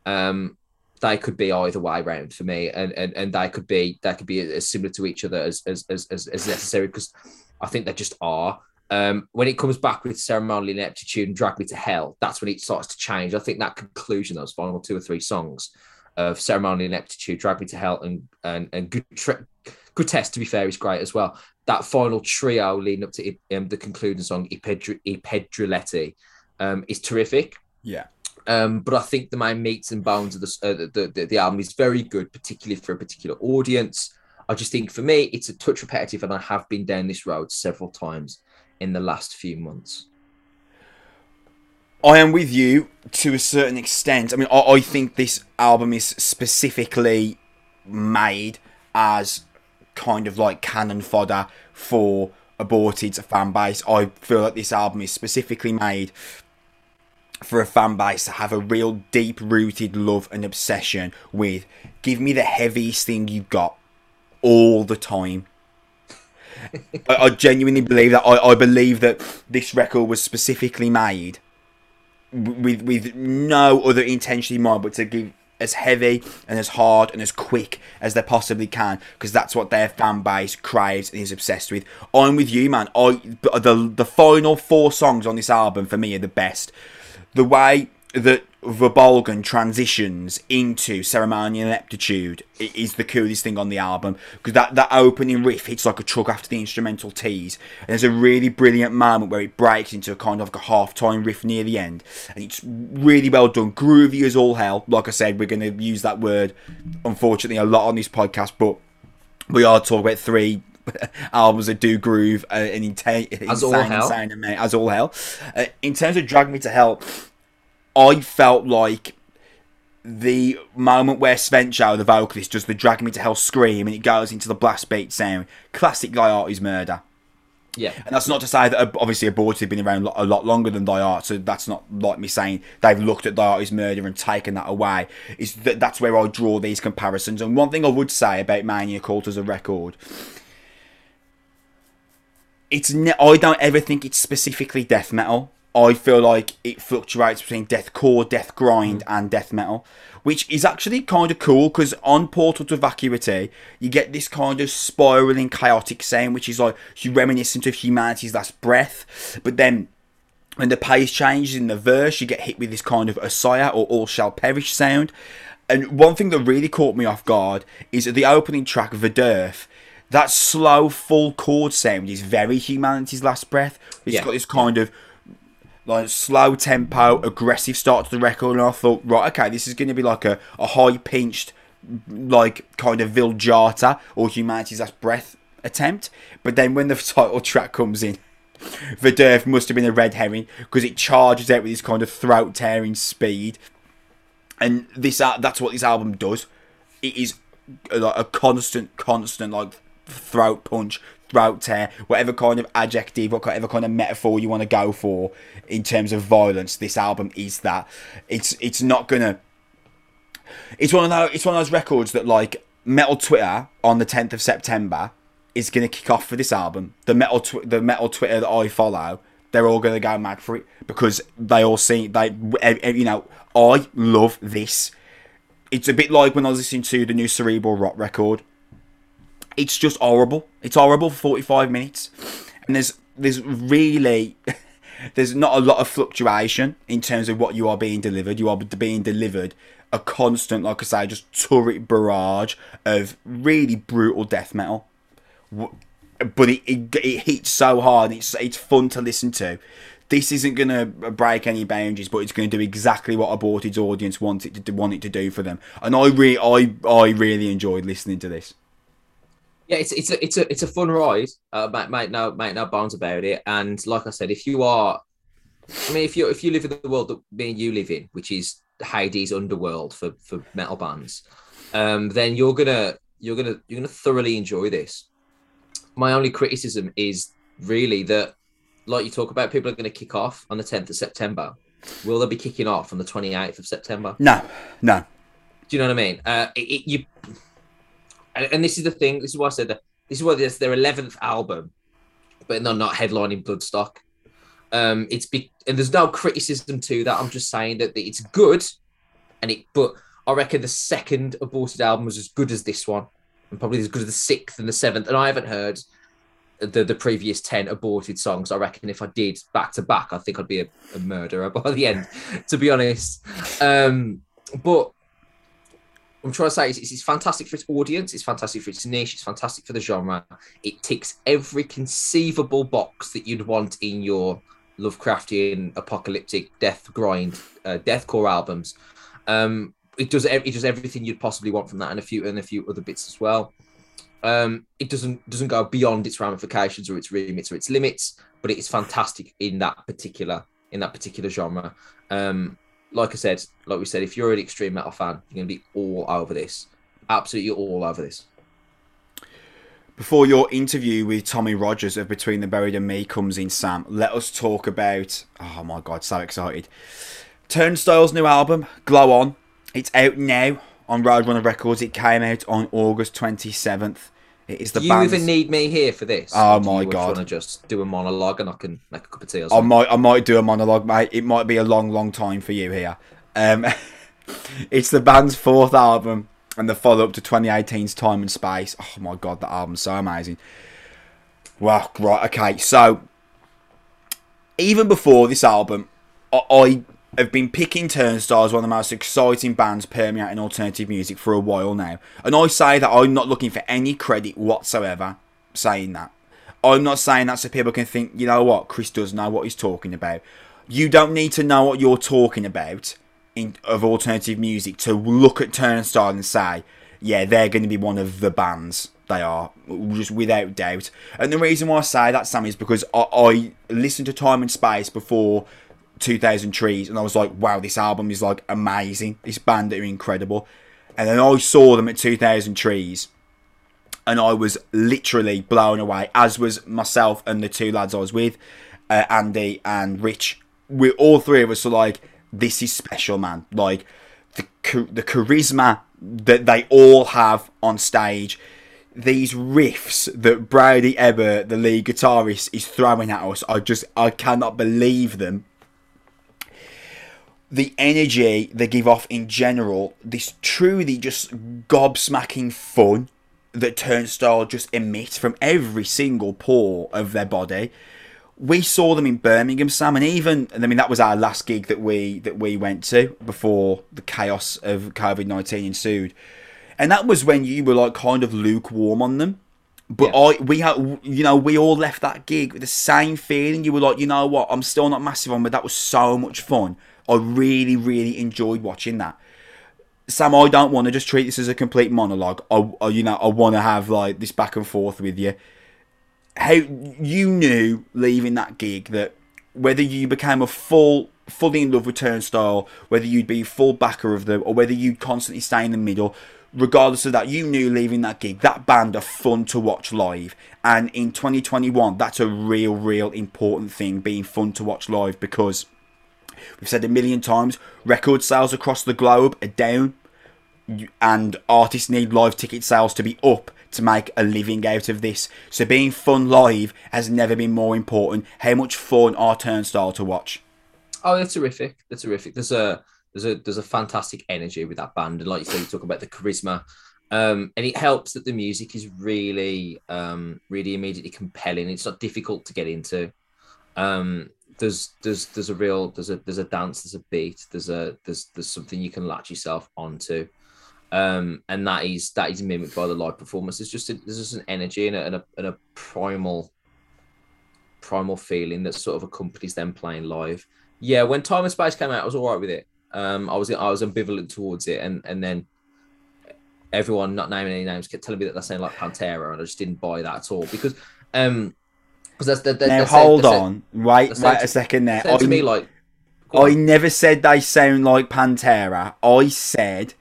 um, they could be either way round for me, and and, and they could be they could be as similar to each other as as as, as, necessary because I think they just are. Um, when it comes back with ceremonial ineptitude and drag me to hell, that's when it starts to change. I think that conclusion, those final two or three songs of ceremonial ineptitude, drag me to hell, and and and good tre- grotesque to be fair is great as well. That final trio leading up to um, the concluding song, Ipedriletti, um, is terrific. Yeah. Um, but I think the main meats and bones of the, uh, the, the, the album is very good, particularly for a particular audience. I just think for me, it's a touch repetitive, and I have been down this road several times in the last few months. I am with you to a certain extent. I mean, I, I think this album is specifically made as kind of like cannon fodder for aborted fan base. I feel like this album is specifically made for a fan base to have a real deep rooted love and obsession with give me the heaviest thing you've got all the time. I, I, genuinely believe that. I, I believe that this record was specifically made with with no other intention in mind but to give as heavy and as hard and as quick as they possibly can because that's what their fan base craves and is obsessed with. I'm with you, man. I the the final four songs on this album for me are the best. The way that Verbolgen transitions into ceremonial ineptitude. Is the coolest thing on the album because that, that opening riff hits like a truck after the instrumental tease. And there's a really brilliant moment where it breaks into a kind of like a half-time riff near the end. And it's really well done. Groovy as all hell. Like I said we're going to use that word unfortunately a lot on this podcast but we are talking about three albums that do groove uh, and as all hell. Insane, as all hell. Uh, in terms of Drag Me to Hell, I felt like the moment where Svensson, the vocalist, does the Drag Me to Hell scream and it goes into the blast beat sound. Classic Die Art's murder. Yeah. And that's not to say that obviously Aborted have been around a lot longer than Die Art, so that's not like me saying they've looked at Die Art's murder and taken that away. Is that that's where I draw these comparisons. And one thing I would say about Mania Cult as a record, it's ne- I don't ever think it's specifically death metal. I feel like it fluctuates between deathcore, death grind, and death metal, which is actually kind of cool because on Portal to Vacuity, you get this kind of spiraling, chaotic sound, which is like reminiscent of humanity's last breath. But then when the pace changes in the verse, you get hit with this kind of Osiah or All Shall Perish sound. And one thing that really caught me off guard is the opening track, Verderf. That slow, full chord sound is very humanity's last breath. It's yeah. got this kind of like slow tempo, aggressive start to the record, and I thought, right, okay, this is going to be like a, a high pinched, like kind of Vildhjarta or Humanity's Last Breath attempt. But then when the title track comes in, the Verderf must have been a red herring because it charges out with this kind of throat tearing speed, and this uh, that's what this album does. It is like a constant, constant like throat punch throat tear, whatever kind of adjective, whatever kind of metaphor you want to go for in terms of violence. This album is that. It's it's not gonna. It's one of those. It's one of those records that like Metal Twitter on the 10th of September is gonna kick off for this album. The metal tw- the metal Twitter that I follow, they're all gonna go mad for it because they all see they you know I love this. It's a bit like when I was listening to the new Cerebral Rot record it's just horrible. It's horrible for 45 minutes. And there's there's really there's not a lot of fluctuation in terms of what you are being delivered. You are being delivered a constant, like I say, just turret barrage of really brutal death metal. But it, it, it hits so hard. It's it's fun to listen to. This isn't going to break any boundaries, but it's going to do exactly what Aborted's audience wants it to want it to do for them. And I really, I, I really enjoyed listening to this yeah, it's it's a it's a it's a fun ride. Uh, mate, mate, no, mate, no bones about it. And like I said, if you are, I mean, if you if you live in the world that me and you live in, which is Hades underworld for for metal bands, um, then you're gonna you're gonna you're gonna thoroughly enjoy this. My only criticism is really that, like you talk about, people are going to kick off on the 10th of September. Will they be kicking off on the 28th of September? No, no. Do you know what I mean? Uh, it, it, you and, and this is the thing. This is why I said that. This is why it's their eleventh album, but they're not headlining Bloodstock. Um, it's be- and there's no criticism to that. I'm just saying that it's good, and it. But I reckon the second aborted album was as good as this one, and probably as good as the sixth and the seventh. And I haven't heard the the previous ten aborted songs. I reckon if I did back to back, I think I'd be a, a murderer by the end. to be honest, um, but I'm trying to say it's, it's fantastic for its audience, it's fantastic for its niche, it's fantastic for the genre. It ticks every conceivable box that you'd want in your Lovecraftian, apocalyptic, death grind, uh, deathcore albums. Um, it does it does everything you'd possibly want from that, and a few and a few other bits as well. Um, it doesn't doesn't go beyond its ramifications or its remits or its limits, but it is fantastic in that particular in that particular genre. Um, like I said, like we said, if you're an extreme metal fan, you're going to be all over this. Absolutely all over this. Before your interview with Tommy Rogers of Between the Buried and Me comes in, Sam, let us talk about. Oh my god, so excited! Turnstile's new album, Glow On. It's out now on Roadrunner Records. It came out on August 27th. It is the you band's- even need me here for this? Oh my you God. Want to just do a monologue and I can make a cup of tea or I might I might do a monologue, mate. It might be a long, long time for you here. Um, it's the band's fourth album and the follow up to 2018's Time and Space. Oh my god, that album's so amazing. Well, right, okay. So even before this album, I, I have been picking Turnstile as one of the most exciting bands permeating alternative music for a while now. And I say that I'm not looking for any credit whatsoever saying that. I'm not saying that so people can think, you know what, Chris does know what he's talking about. You don't need to know what you're talking about in of alternative music to look at Turnstile and say, yeah, they're going to be one of the bands. They are, just without doubt. And the reason why I say that, Sam, is because I, I listened to Time and Space before 2000 Trees, and I was like, wow, this album is like amazing. This band are incredible. And then I saw them at 2000 Trees, and I was literally blown away, as was myself and the two lads I was with, uh, Andy and Rich. We all three of us were like, this is special, man. Like the the charisma that they all have on stage. These riffs that Brady Ebert, the lead guitarist, is throwing at us, I just I cannot believe them the energy they give off in general, this truly just gobsmacking fun that Turnstile just emit from every single pore of their body. We saw them in Birmingham, Sam, and even I mean that was our last gig that we that we went to before the chaos of COVID nineteen ensued, and that was when you were like kind of lukewarm on them. But Yeah. I, we had, you know, we all left that gig with the same feeling. You were like, you know what, I'm still not massive on, but that was so much fun. I really, really enjoyed watching that. Sam, I don't want to just treat this as a complete monologue. I, I you know, I want to have like this back and forth with you. How you knew leaving that gig that whether you became a full, fully in love with Turnstile, whether you'd be full backer of them, or whether you'd constantly stay in the middle, regardless of that, you knew leaving that gig that band are fun to watch live. And in 2021, that's a real, real important thing, being fun to watch live because we've said a million times, record sales across the globe are down and artists need live ticket sales to be up to make a living out of this. So being fun live has never been more important. How much fun are Turnstile to watch? Oh, they're terrific. They're terrific. There's a there's a there's a fantastic energy with that band, and like you said, you talk about the charisma, um, and it helps that the music is really um, really immediately compelling. It's not difficult to get into. Um, there's there's there's a real there's a there's a dance, there's a beat, there's a there's there's something you can latch yourself onto. Um, and that is that is mimicked by the live performance. It's just a, there's just an energy and a, and a, and a primal primal feeling that sort of accompanies them playing live. Yeah, when Time and Space came out, I was all right with it. Um, I was I was ambivalent towards it, and and then everyone not naming any names kept telling me that they're saying like Pantera, and I just didn't buy that at all because um because that's that. now that's hold that's on, wait, that's wait it. a second there. To me I, like I never said they sound like Pantera. I said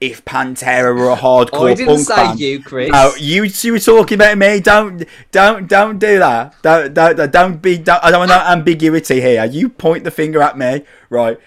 if Pantera were a hardcore I didn't punk say band. you, Chris. No, you you were talking about me. Don't don't don't do that. Don't don't don't be. Don't, I don't want no ambiguity here. You point the finger at me, right?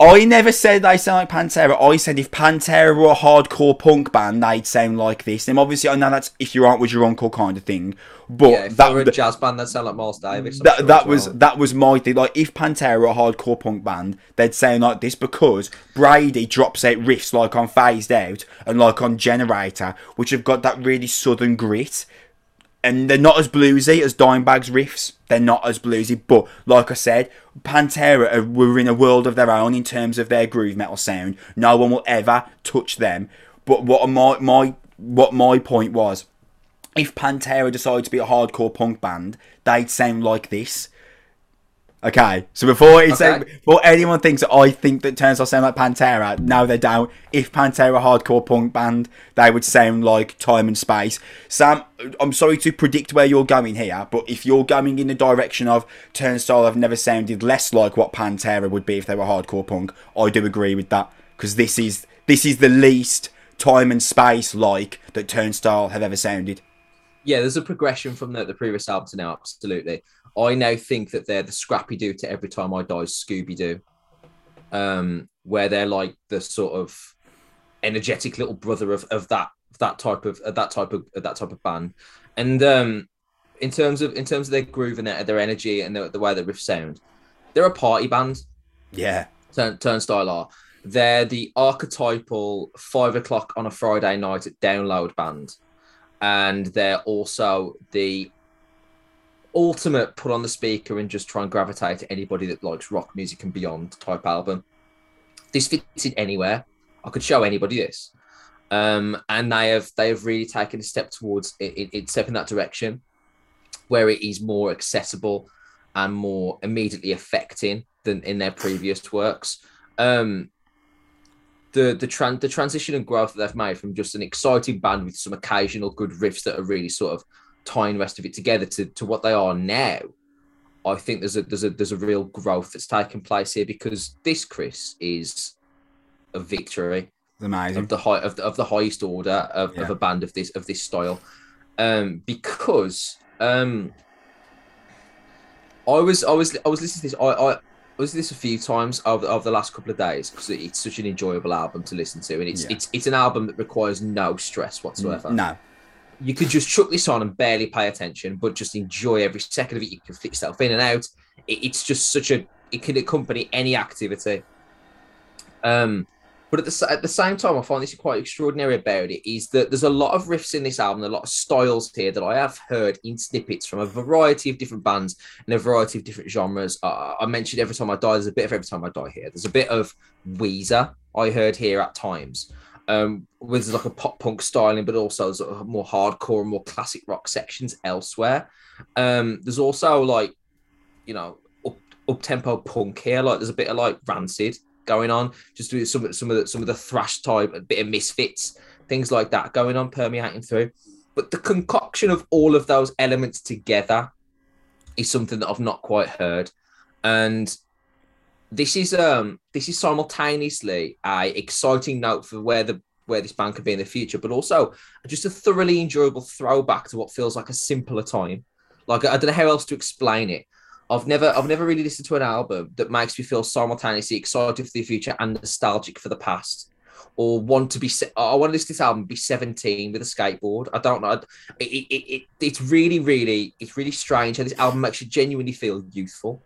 I never said they sound like Pantera. I said if Pantera were a hardcore punk band, they'd sound like this. And obviously, I know that's if you aren't with your uncle kind of thing. But yeah, if that were a jazz band, that sound like Miles Davis. That, sure that was well. that was my thing. Like if Pantera were a hardcore punk band, they'd sound like this because Brady drops out riffs like on Phased Out and like on Generator, which have got that really southern grit. And they're not as bluesy as Dimebag's riffs. They're not as bluesy, but like I said, Pantera were in a world of their own in terms of their groove metal sound. No one will ever touch them. But what my my what my point was, if Pantera decided to be a hardcore punk band, they'd sound like this. Okay, so before it's Okay. before anyone thinks that I think that Turnstile sound like Pantera, now they don't. If Pantera hardcore punk band, they would sound like Time and Space. Sam, I'm sorry to predict where you're going here, but if you're going in the direction of Turnstile have never sounded less like what Pantera would be if they were hardcore punk, I do agree with that because this is this is the least Time and Space like that Turnstile have ever sounded. yeah, there's a progression from the, the previous album to now. Absolutely, I now think that they're the Scrappy Doo to Every Time I Die Scooby Doo, um, where they're like the sort of energetic little brother of, of that that type of of that type of of that type of band, and um, in terms of in terms of their groove and their, their energy and the, the way they riff sound, they're a party band. Yeah, Turn, Turnstile are. They're the archetypal five o'clock on a Friday night at download band. And they're also the ultimate put on the speaker and just try and gravitate to anybody that likes rock music and beyond type album. This fits in anywhere. I could show anybody this. Um, and they have they have really taken a step towards it, it, it step in that direction where it is more accessible and more immediately affecting than in their previous works. Um, the the tran- the transition and growth that they've made from just an exciting band with some occasional good riffs that are really sort of tying the rest of it together to, to what they are now. I think there's a there's a there's a real growth that's taken place here because this Chris is a victory it's amazing. of the high of the, of the highest order of, of a band of this of this style um because um i was i was i was listening to this i i to this a few times over, over the last couple of days because it's such an enjoyable album to listen to, and it's Yeah. it's it's an album that requires no stress whatsoever. No, You could just chuck this on and barely pay attention, but just enjoy every second of it. You can fit yourself in and out. It, it's just such a it can accompany any activity. Um, but at the, at the same time, I find this quite extraordinary about it is that there's a lot of riffs in this album, a lot of styles here that I have heard in snippets from a variety of different bands and a variety of different genres. Uh, I mentioned every time I die, there's a bit of every time I die here. There's a bit of Weezer I heard here at times, um, with like a pop punk styling, but also sort of more hardcore and more classic rock sections elsewhere. Um, there's also like, you know, up tempo punk here. Like there's a bit of like Rancid going on, just with some some of the some of the thrash type, a bit of misfits, things like that going on, permeating through. But the concoction of all of those elements together is something that I've not quite heard, and this is um this is simultaneously a exciting note for where the where this band could be in the future, but also just a thoroughly enjoyable throwback to what feels like a simpler time. Like I don't know how else to explain it. I've never I've never really listened to an album that makes me feel simultaneously excited for the future and nostalgic for the past. Or want to be I want to listen to this album be 17 with a skateboard. I don't know. It, it, it, it it's really, really, it's really strange how this album makes you genuinely feel youthful.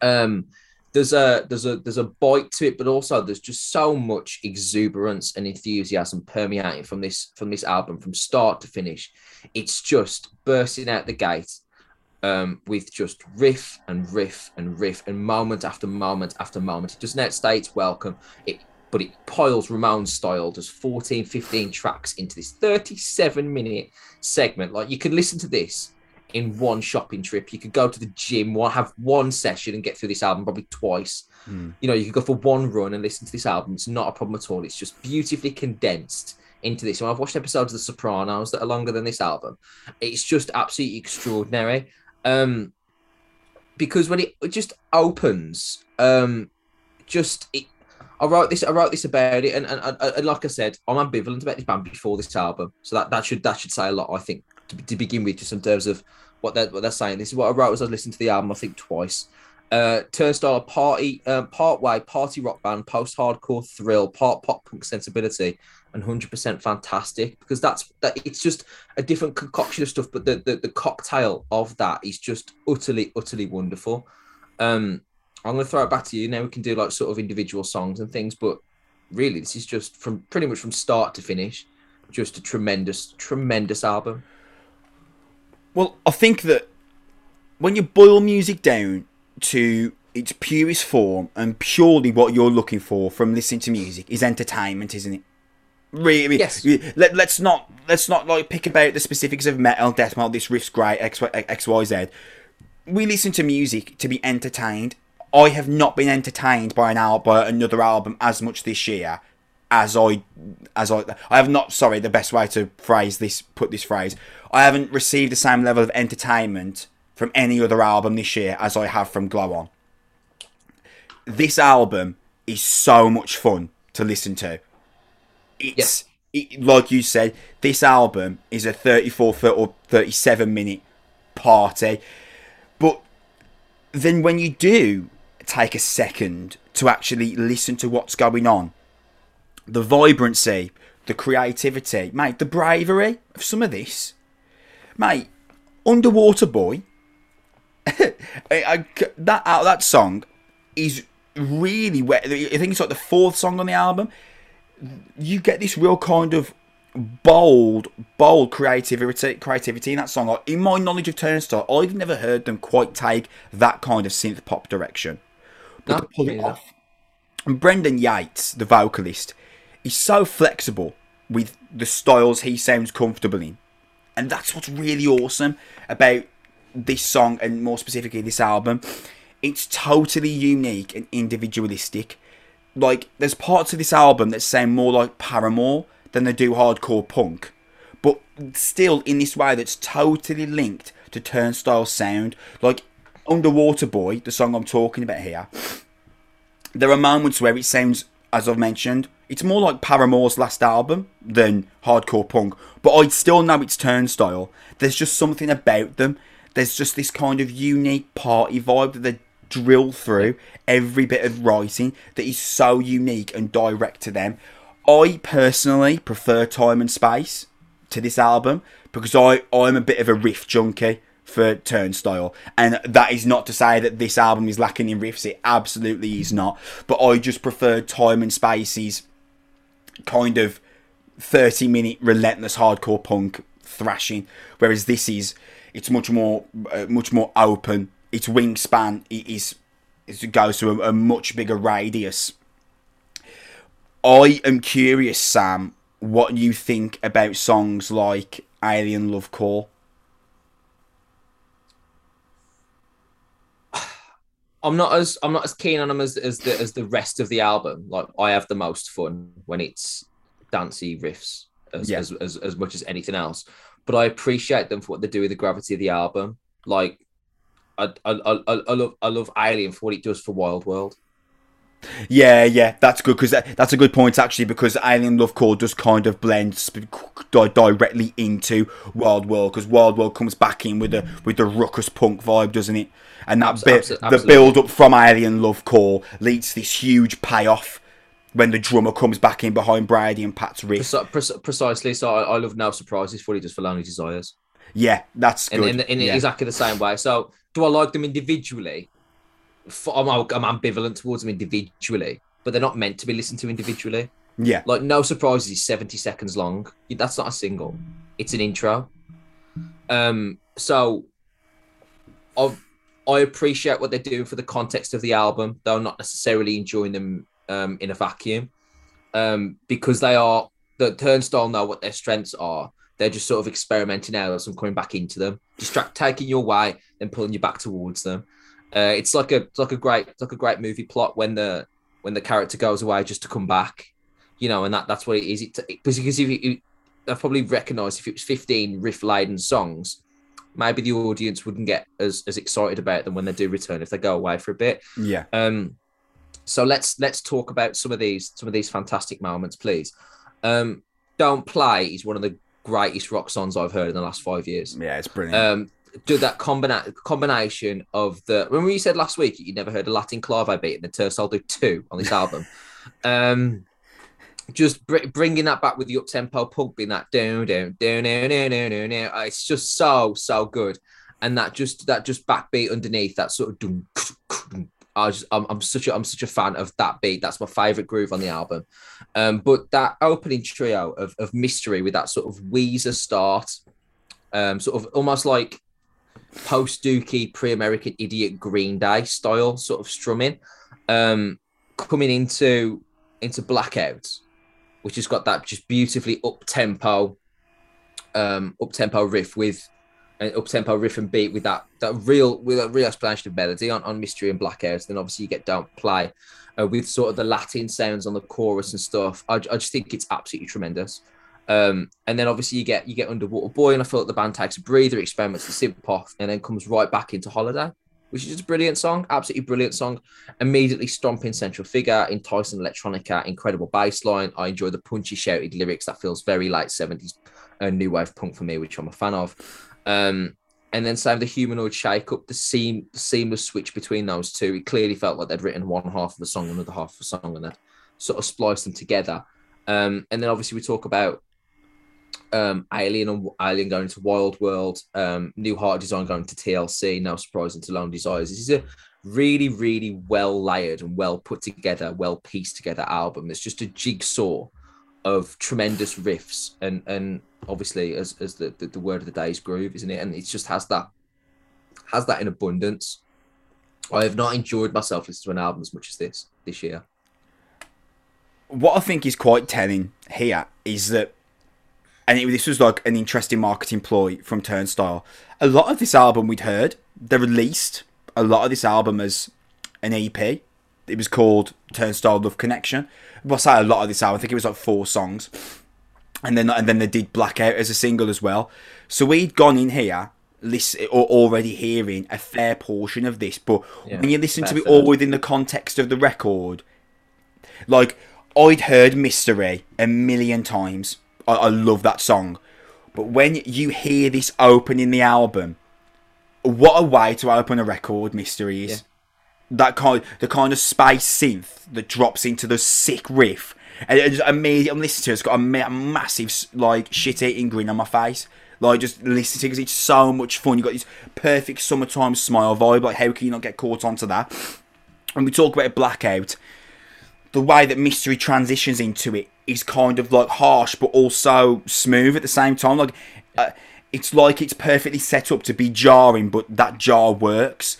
Um there's a there's a there's a bite to it, but also there's just so much exuberance and enthusiasm permeating from this from this album from start to finish. It's just bursting out the gate um, with just riff and riff and riff and moment after moment after moment. It doesn't outstay its welcome. It but it piles Ramones style. There's 14, 15 tracks into this 37 minute segment. Like you could listen to this in one shopping trip. You could go to the gym, one have one session and get through this album probably twice. Hmm. You know, you could go for one run and listen to this album. It's not a problem at all. It's just beautifully condensed into this. And I've watched episodes of The Sopranos that are longer than this album. It's just absolutely extraordinary. Um, because when it, it just opens, um, just it, I wrote this. I wrote this about it, and, and, and, and like I said, I'm ambivalent about this band before this album, so that, that should that should say a lot. I think to, to begin with, just in terms of what they're what they're saying. This is what I wrote as I was listening to the album. I think twice. Uh, Turnstile party, uh, part way party rock band, post hardcore thrill, part pop punk sensibility, and hundred percent fantastic because that's that. It's just a different concoction of stuff, but the, the the cocktail of that is just utterly utterly wonderful. Um, I'm gonna throw it back to you now. We can do like sort of individual songs and things, but really, this is just from pretty much from start to finish, just a tremendous tremendous album. Well, I think that when you boil music down to its purest form and purely what you're looking for from listening to music is entertainment, isn't it? Really, Yes. Let, let's not let's not like pick about the specifics of metal, death metal. This riff's great, X, Y, X, Y, Z. We listen to music to be entertained. I have not been entertained by an al- by another album as much this year as I as I I have not sorry the best way to phrase this put this phrase I haven't received the same level of entertainment from any other album this year as I have from Glow On. This album is so much fun to listen to. It's it, like you said, this album is a 34 thir- or 37 minute party. But then when you do take a second to actually listen to what's going on, the vibrancy, the creativity, mate, the bravery of some of this, mate, Underwater Boy, I, I- that that song is really where I think it's like the fourth song on the album. You get this real kind of bold, bold creativity, creativity in that song. Like, in my knowledge of Turnstile, I've never heard them quite take that kind of synth pop direction. But No, pull it off. And Brendan Yates, the vocalist, is so flexible with the styles he sounds comfortable in. And that's what's really awesome about this song and more specifically this album. It's totally unique and individualistic. Like, there's parts of this album that sound more like Paramore than they do hardcore punk. But still in this way that's totally linked to Turnstile sound. Like, Underwater Boy, the song I'm talking about here, there are moments where it sounds, as I've mentioned, it's more like Paramore's last album than hardcore punk, but I still know it's Turnstile. There's just something about them. There's just this kind of unique party vibe that they drill through every bit of writing that is so unique and direct to them. I personally prefer Time and Space to this album because I, I'm a bit of a riff junkie for Turnstile. And that is not to say that this album is lacking in riffs, it absolutely is not. But I just prefer Time and Space's kind of 30 minute relentless hardcore punk thrashing, whereas this is it's much more uh, much more open. Its wingspan i- is, it goes to a, a much bigger radius. I am curious, Sam, what you think about songs like Alien Love Call. I'm not as I'm not as keen on them as as the as the rest of the album. Like I have the most fun when it's dancey riffs as Yeah. as, as as much as anything else. But I appreciate them for what they do with the gravity of the album. Like I I, I, I love I love Alien for what it does for Wild World. Yeah, yeah, that's good because that, that's a good point actually because Alien Love Call does kind of blend sp- di- directly into Wild World because Wild World comes back in with the with the ruckus punk vibe, doesn't it? And that bit, the build up from Alien Love Call leads to this huge payoff when the drummer comes back in behind Brady and Pat's riff. Preci- preci- precisely. So I, I love No Surprises what he does for Lonely Dezires. Yeah, that's good. in, in yeah. exactly the same way. So, do I like them individually? I'm, I'm ambivalent towards them individually, but they're not meant to be listened to individually. yeah, Like, no surprises is 70 seconds long. That's not a single; it's an intro. Um, so I I appreciate what they're doing for the context of the album, though I'm not necessarily enjoying them um, in a vacuum, um, because they are the Turnstile know what their strengths are. They're just sort of experimenting out and coming back into them, distract, taking your way, then pulling you back towards them. Uh, it's like a it's like a great it's like a great movie plot when the when the character goes away just to come back, you know, and that that's what it is. It because if you, I probably recognise if it was fifteen riff laden songs, maybe the audience wouldn't get as as excited about them when they do return if they go away for a bit. yeah. Um, so let's let's talk about some of these some of these fantastic moments, please. Um, Don't play is one of the greatest rock songs I've heard in the last five years. Yeah, it's brilliant. Um, do that combina- combination of the. Remember you said last week you'd never heard a Latin clave beat, and then Turnstile do two on this album. Um, just br- bringing that back with the up tempo punk being that down down down down down down down. It's just so so good, and that just that just backbeat underneath that sort of. Dum, dum, I just, I'm, I'm such a I'm such a fan of that beat. That's my favorite groove on the album. Um, but that opening trio of, of mystery with that sort of Weezer start, um, sort of almost like post Dookie pre American Idiot Green Day style sort of strumming, um, coming into into Blackout, which has got that just beautifully up tempo, um, up tempo riff with an up tempo riff and beat with that that real with a real explanation of melody on, on Mystery and Blackout. Then obviously you get Don't Play uh, with sort of the Latin sounds on the chorus and stuff. I, I just think it's absolutely tremendous. Um, and then obviously you get you get Underwater Boy, and I feel like the band takes a breather, experiments the synth pop, and then comes right back into Holiday, which is just a brilliant song, absolutely brilliant song. Immediately stomping central figure, enticing electronica, incredible bass line. I enjoy the punchy, shouted lyrics that feels very late 70s uh, new wave punk for me, which I'm a fan of. Um, and then same the humanoid shake up, the seam, the seamless switch between those two. It clearly felt like they'd written one half of a song, another half of a song, and they'd sort of spliced them together. Um, and then obviously we talk about um, Alien and Alien going to Wild World, um, New Heart Design going to TLC, now surprising to Lonely Dezires. This is a really, really well layered and well put together, well pieced together album. It's just a jigsaw of tremendous riffs and and obviously as as the, the, the word of the day is groove, isn't it? And it just has that has that in abundance. I have not enjoyed myself listening to an album as much as this this year. What I think is quite telling here is that, and it, this was like an interesting marketing ploy from Turnstile. A lot of this album we'd heard, they released a lot of this album as an EP. It was called Turnstile Love Connection. Well, I say a lot of this album. I think it was like four songs, and then and then they did Blackout as a single as well. So we'd gone in here, listen, or already hearing a fair portion of this. But Yeah, when you listen to it all within the context of the record, like I'd heard Mystery a million times. I, I love that song, but when you hear this opening the album, what a way to open a record! Mystery is Yeah. that kind, the kind of space synth that drops into the sick riff, and it just immediately I'm listening to it. It's got a, ma- massive like shit eating grin on my face. Like just listening to it because it's so much fun. You got this perfect summertime smile vibe. Like how can you not get caught onto that? And we talk about blackout, the way that mystery transitions into it is kind of like harsh but also smooth at the same time. Like uh, it's like it's perfectly set up to be jarring but that jar works.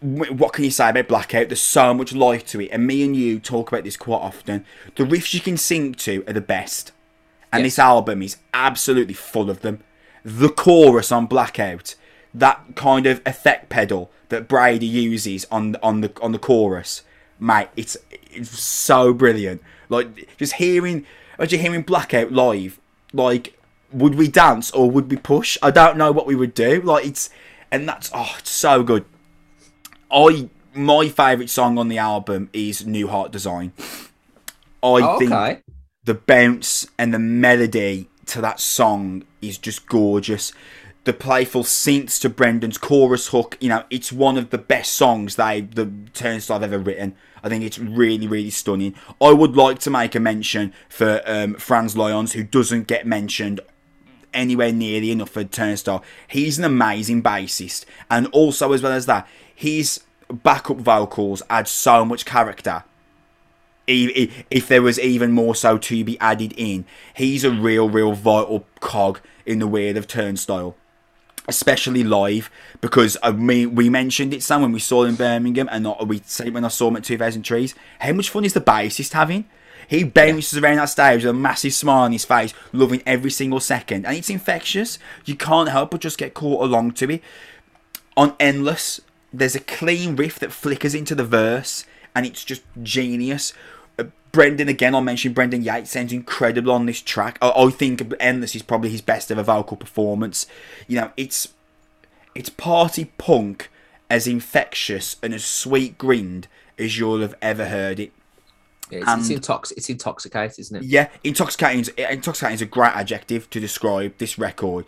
What can you say about blackout? There's so much life to it and me and you talk about this quite often. The riffs you can sing to are the best and Yes. this album is absolutely full of them. The chorus on blackout that kind of effect pedal that brady uses on on the on the chorus mate it's it's so brilliant. Like just hearing just hearing blackout live like would we dance or would we push? I don't know what we would do. Like it's and that's oh it's so good. I my favorite song on the album is new heart design. I Oh, think okay. the bounce and the melody to that song is just gorgeous. The playful synths to Brendan's chorus hook, you know, it's one of the best songs they the Turnstile have ever written. I think it's really, really stunning. I would like to make a mention for um, Franz Lyons, who doesn't get mentioned anywhere nearly enough for Turnstile. He's an amazing bassist, and also as well as that, his backup vocals add so much character if there was even more so to be added in. He's a real, real vital cog in the wheel of Turnstile, especially live because uh, I mean we mentioned it some when we saw him in Birmingham, and not, we said it when I saw him at 2000 Trees. How much fun is the bassist having? He bounces around that stage with a massive smile on his face, loving every single second, and it's infectious. You can't help but just get caught along to it on Endless, there's a clean riff that flickers into the verse, and it's just genius. Brendan, again, I'll mention Brendan Yates sounds incredible on this track. I, I think Endless is probably his best ever vocal performance. You know, it's it's party punk as infectious and as sweet grinned as you'll have ever heard it. Yeah, it's, it's, and- intox- it's intoxicating, isn't it? Yeah, intoxicating. Intoxicating is a great adjective to describe this record.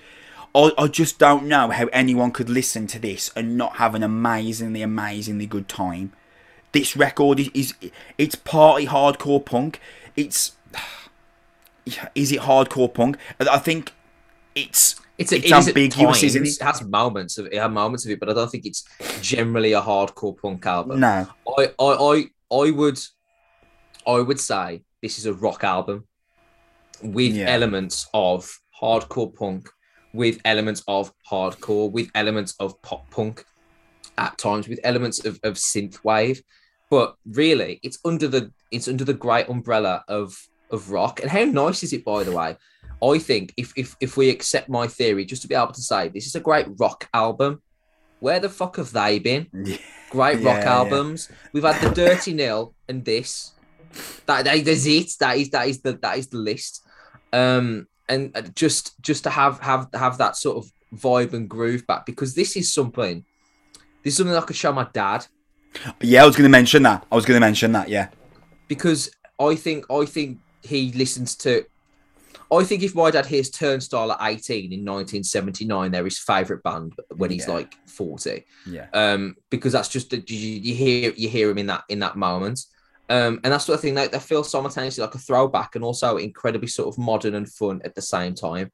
I, I just don't know how anyone could listen to this and not have an amazingly, amazingly good time. This record is, is it's party hardcore punk. It's is it hardcore punk? I think it's It's, a, It's it is ambiguous, it? It has moments of it has moments of it, but I don't think it's generally a hardcore punk album. no, I, I, I, I would, I would say this is a rock album with Yeah. elements of hardcore punk, with elements of hardcore, with elements of pop punk, at times with elements of, of synth wave. But really, it's under the it's under the great umbrella of of rock. And how nice is it, by the way? I think if if if we accept my theory, just to be able to say this is a great rock album, where the fuck have they been? Yeah. great Yeah, rock yeah. albums. We've had the Dirty Nil and this. That, that is it. That is that is the that is the list. Um, and uh, just just to have have have that sort of vibe and groove back because this is something. This is something I could show my dad yeah, I was going to mention that. I was going to mention that. Yeah, because I think I think he listens to. I think if my dad hears Turnstile at 18 in 1979, they're his favorite band when he's Yeah. like 40. yeah, um, because that's just that you, you hear you hear him in that in that moment, um, and that's sort of thing that, that feels simultaneously like a throwback and also incredibly sort of modern and fun at the same time.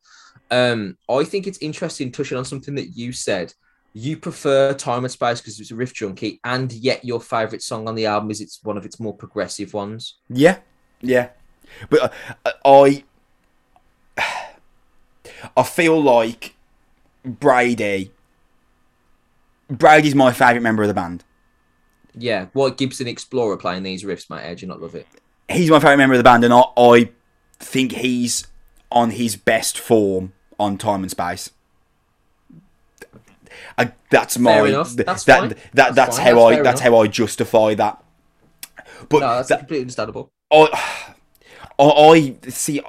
Um, I think it's interesting touching on something that you said. You prefer Time and Space because it's a riff junkie, and yet your favorite song on the album is it's one of its more progressive ones. yeah, yeah. But uh, I, I feel like Brady. Brady's my favourite member of the band. Yeah, what Gibson Explorer playing these riffs, mate? How do you not love it? He's my favourite member of the band, and I, I think he's on his best form on Time and Space. I, that's my. That's that, that That's that's how That's I that's enough. how I justify that. But No, that's that- completely understandable. I, I, I see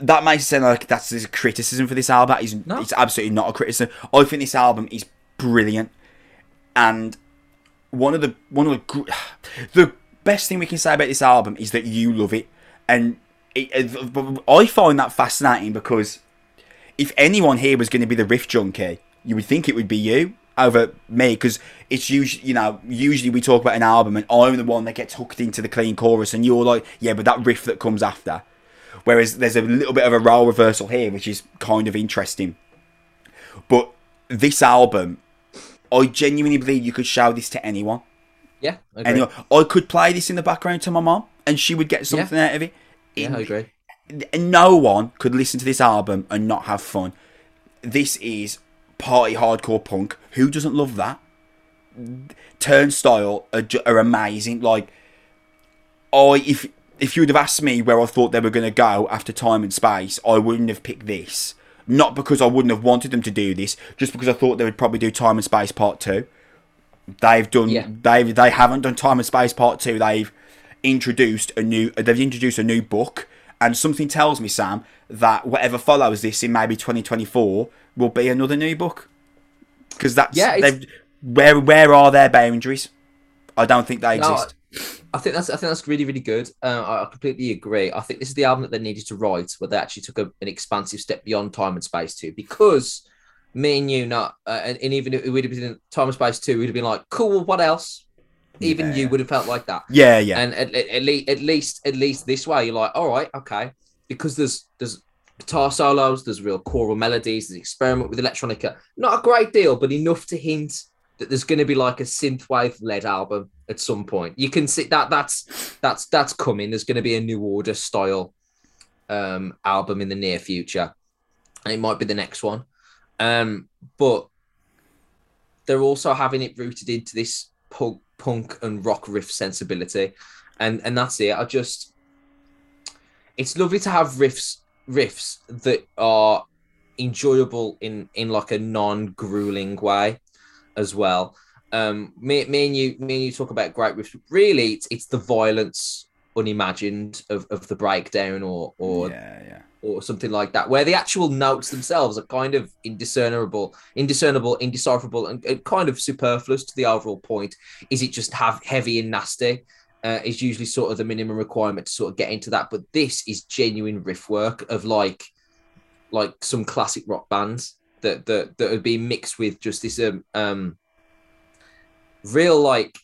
that makes it sound like that's a criticism for this album. It's, No. it's absolutely not a criticism. I think this album is brilliant, and one of the one of the the best thing we can say about this album is that you love it, and it, uh, it- I find that fascinating because if anyone here was going to be the riff junkie, you would think it would be you over me because it's usually you know usually we talk about an album and I'm the one that gets hooked into the clean chorus and you're like yeah but that riff that comes after whereas there's a little bit of a role reversal here which is kind of interesting but this album I genuinely believe you could show this to anyone Yeah, I agree. anyone I could play this in the background to my mom and she would get something out of it yeah, I agree. no one could listen to this album and not have fun. This is party hardcore punk. Who doesn't love that? Turnstile are, are amazing. Like, I if if you would have asked me where I thought they were going to go after Time and Space, I wouldn't have picked this. Not because I wouldn't have wanted them to do this, just because I thought they would probably do Time and Space Part Two. They've done. Yeah. They've they haven't done Time and Space Part Two. They've introduced a new. They've introduced a new book, and something tells me, Sam, that whatever follows this in maybe 2024 will be another new book. Because that's Yeah, they've where where are their boundaries? I don't think they No, exist. I think that's I think that's really really good. Uh, I completely agree. I think this is the album that they needed to write, where they actually took a, an expansive step beyond time and space too. Because me and you, not uh, and, and even if it would have been in time and space two, we'd have been like, cool. What else? Even Yeah. you would have felt like that. yeah, yeah, And at, at, at, least, at least at least this way, you're like, all right, okay, because there's there's guitar solos, there's real choral melodies, there's experiment with electronica. Not a great deal, but enough to hint that there's going to be like a synthwave led album at some point. You can see that that's that's that's coming. There's going to be a new order style um album in the near future. And it might be the next one. Um but they're also having it rooted into this punk, punk and rock riff sensibility. And and that's it. I just it's lovely to have riffs riffs that are enjoyable in in like a non-grueling way as well. Um, me, me and you, me and you talk about great riffs. but Really, it's, it's the violence unimagined of, of the breakdown or or yeah, yeah. or something like that, where the actual notes themselves are kind of indiscernible, indiscernible, indecipherable, and, and kind of superfluous to the overall point. Is it just have heavy and nasty? Uh, is usually sort of the minimum requirement to sort of get into that. But this is genuine riff work of like, like some classic rock bands. that that that would be mixed with just this um, um real like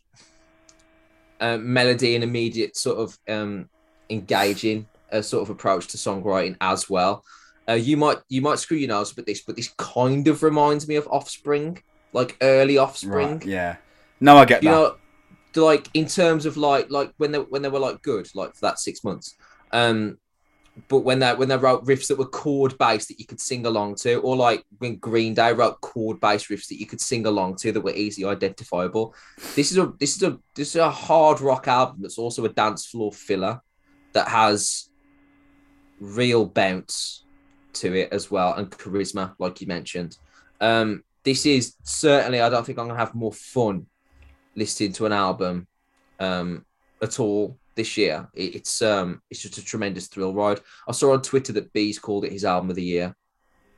uh, melody and immediate sort of um engaging uh, sort of approach to songwriting as well. Uh, you might you might screw your nose with this, but this kind of reminds me of Offspring, like early Offspring. Right, yeah. No, I get you that. know, like in terms of like like when they when they were like good, like for that six months. Um, but when they when they wrote riffs that were chord based that you could sing along to, or like when Green Day wrote chord based riffs that you could sing along to that were easily identifiable. This is a this is a this is a hard rock album that's also a dance floor filler that has real bounce to it as well and charisma, like you mentioned. Um, this is certainly I don't think I'm gonna have more fun listening to an album um, at all this year. It, it's um, it's just a tremendous thrill ride. I saw on Twitter that Bees called it his album of the year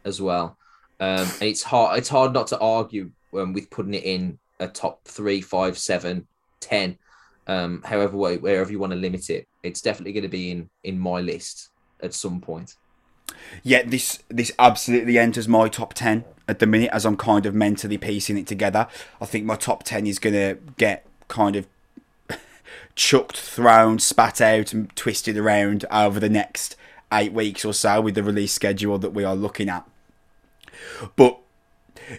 as well. Um, and it's hard it's hard not to argue um, with putting it in a top three, five, seven, ten, um, however way, wherever you want to limit it. It's definitely going to be in in my list at some point. Yeah, this this absolutely enters my top ten at the minute as I'm kind of mentally piecing it together. I think my top ten is gonna get kind of chucked, thrown, spat out, and twisted around over the next eight weeks or so with the release schedule that we are looking at. But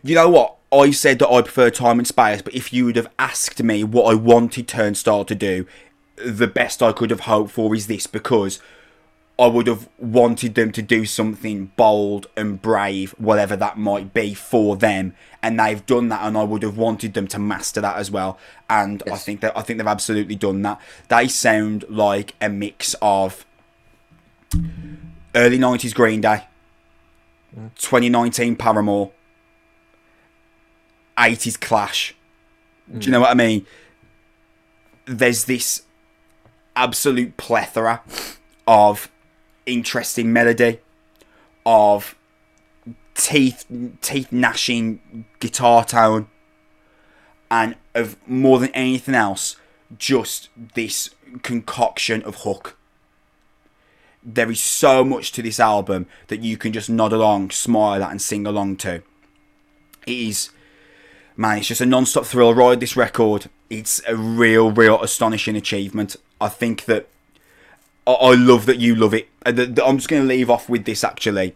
you know what? I said that I prefer time and space, but if you would have asked me what I wanted Turnstile to do, the best I could have hoped for is this because I would have wanted them to do something bold and brave, whatever that might be for them, and they've done that, and I would have wanted them to master that as well. And I think that I think they've absolutely done that. They sound like a mix of early '90s Green Day, mm. 2019 Paramore, 80s Clash. Do you know mm. what I mean? There's this absolute plethora of interesting melody, of teeth teeth gnashing guitar tone, and of more than anything else, just this concoction of hook. There is so much to this album that you can just nod along, smile at, and sing along to. It is, man, it's just a non-stop thrill ride. This record, it's a real, real astonishing achievement. I think that I, love that you love it. Uh, I'm just going to leave off with this. Actually,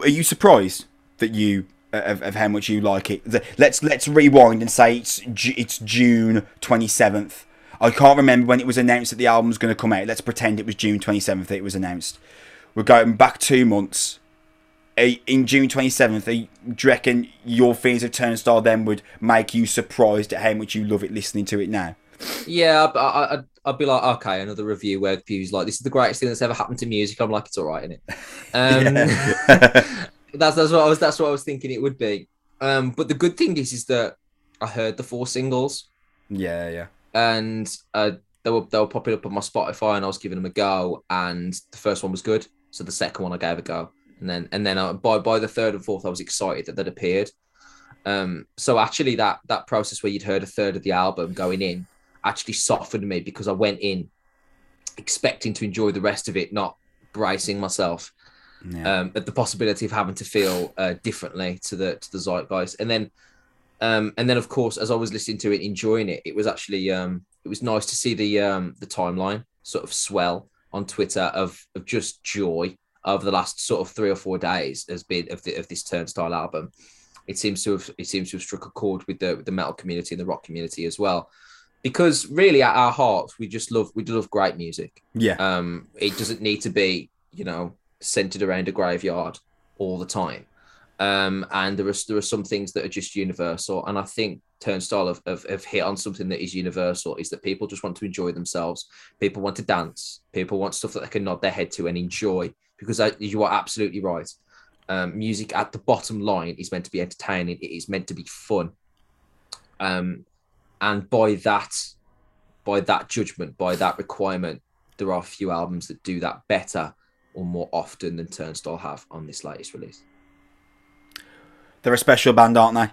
are you surprised that you uh, of, of how much you like it? Let's let's rewind and say it's it's June 27th. I can't remember when it was announced that the album was going to come out. Let's pretend it was June 27th that it was announced. We're going back two months. In June 27th, are do you reckon your feelings of Turnstile then would make you surprised at how much you love it listening to it now? Yeah, I, I, I'd, I'd be like, okay, another review where Pew's like, this is the greatest thing that's ever happened to music. I'm like, it's all right, isn't it? Um, that's that's what I was that's what I was thinking it would be. Um, but the good thing is, is that I heard the four singles yeah, yeah. and uh, they were they were popping up on my Spotify, and I was giving them a go. And the first one was good, so the second one I gave a go, and then and then uh, by by the third and fourth, I was excited that they'd appeared. Um, so actually, that that process where you'd heard a third of the album going in actually softened me because I went in expecting to enjoy the rest of it, not bracing myself yeah. um, at the possibility of having to feel uh, differently to the to the zeitgeist. And then, um, and then of course, as I was listening to it, enjoying it, it was actually um, it was nice to see the um, the timeline sort of swell on Twitter of of just joy over the last sort of three or four days has been of the, of this Turnstile album. It seems to have it seems to have struck a chord with the with the metal community and the rock community as well. Because really, at our hearts, we just love we do love great music. yeah. Um, it doesn't need to be, you know, centered around a graveyard all the time. Um, and there are there are some things that are just universal, and I think Turnstile have, have, have hit on something that is universal: is that people just want to enjoy themselves. People want to dance. People want stuff that they can nod their head to and enjoy. Because I, you are absolutely right. Um, music at the bottom line is meant to be entertaining. It is meant to be fun. Um, and by that, by that judgment, by that requirement, there are a few albums that do that better or more often than Turnstile have on this latest release. They're a special band, aren't they?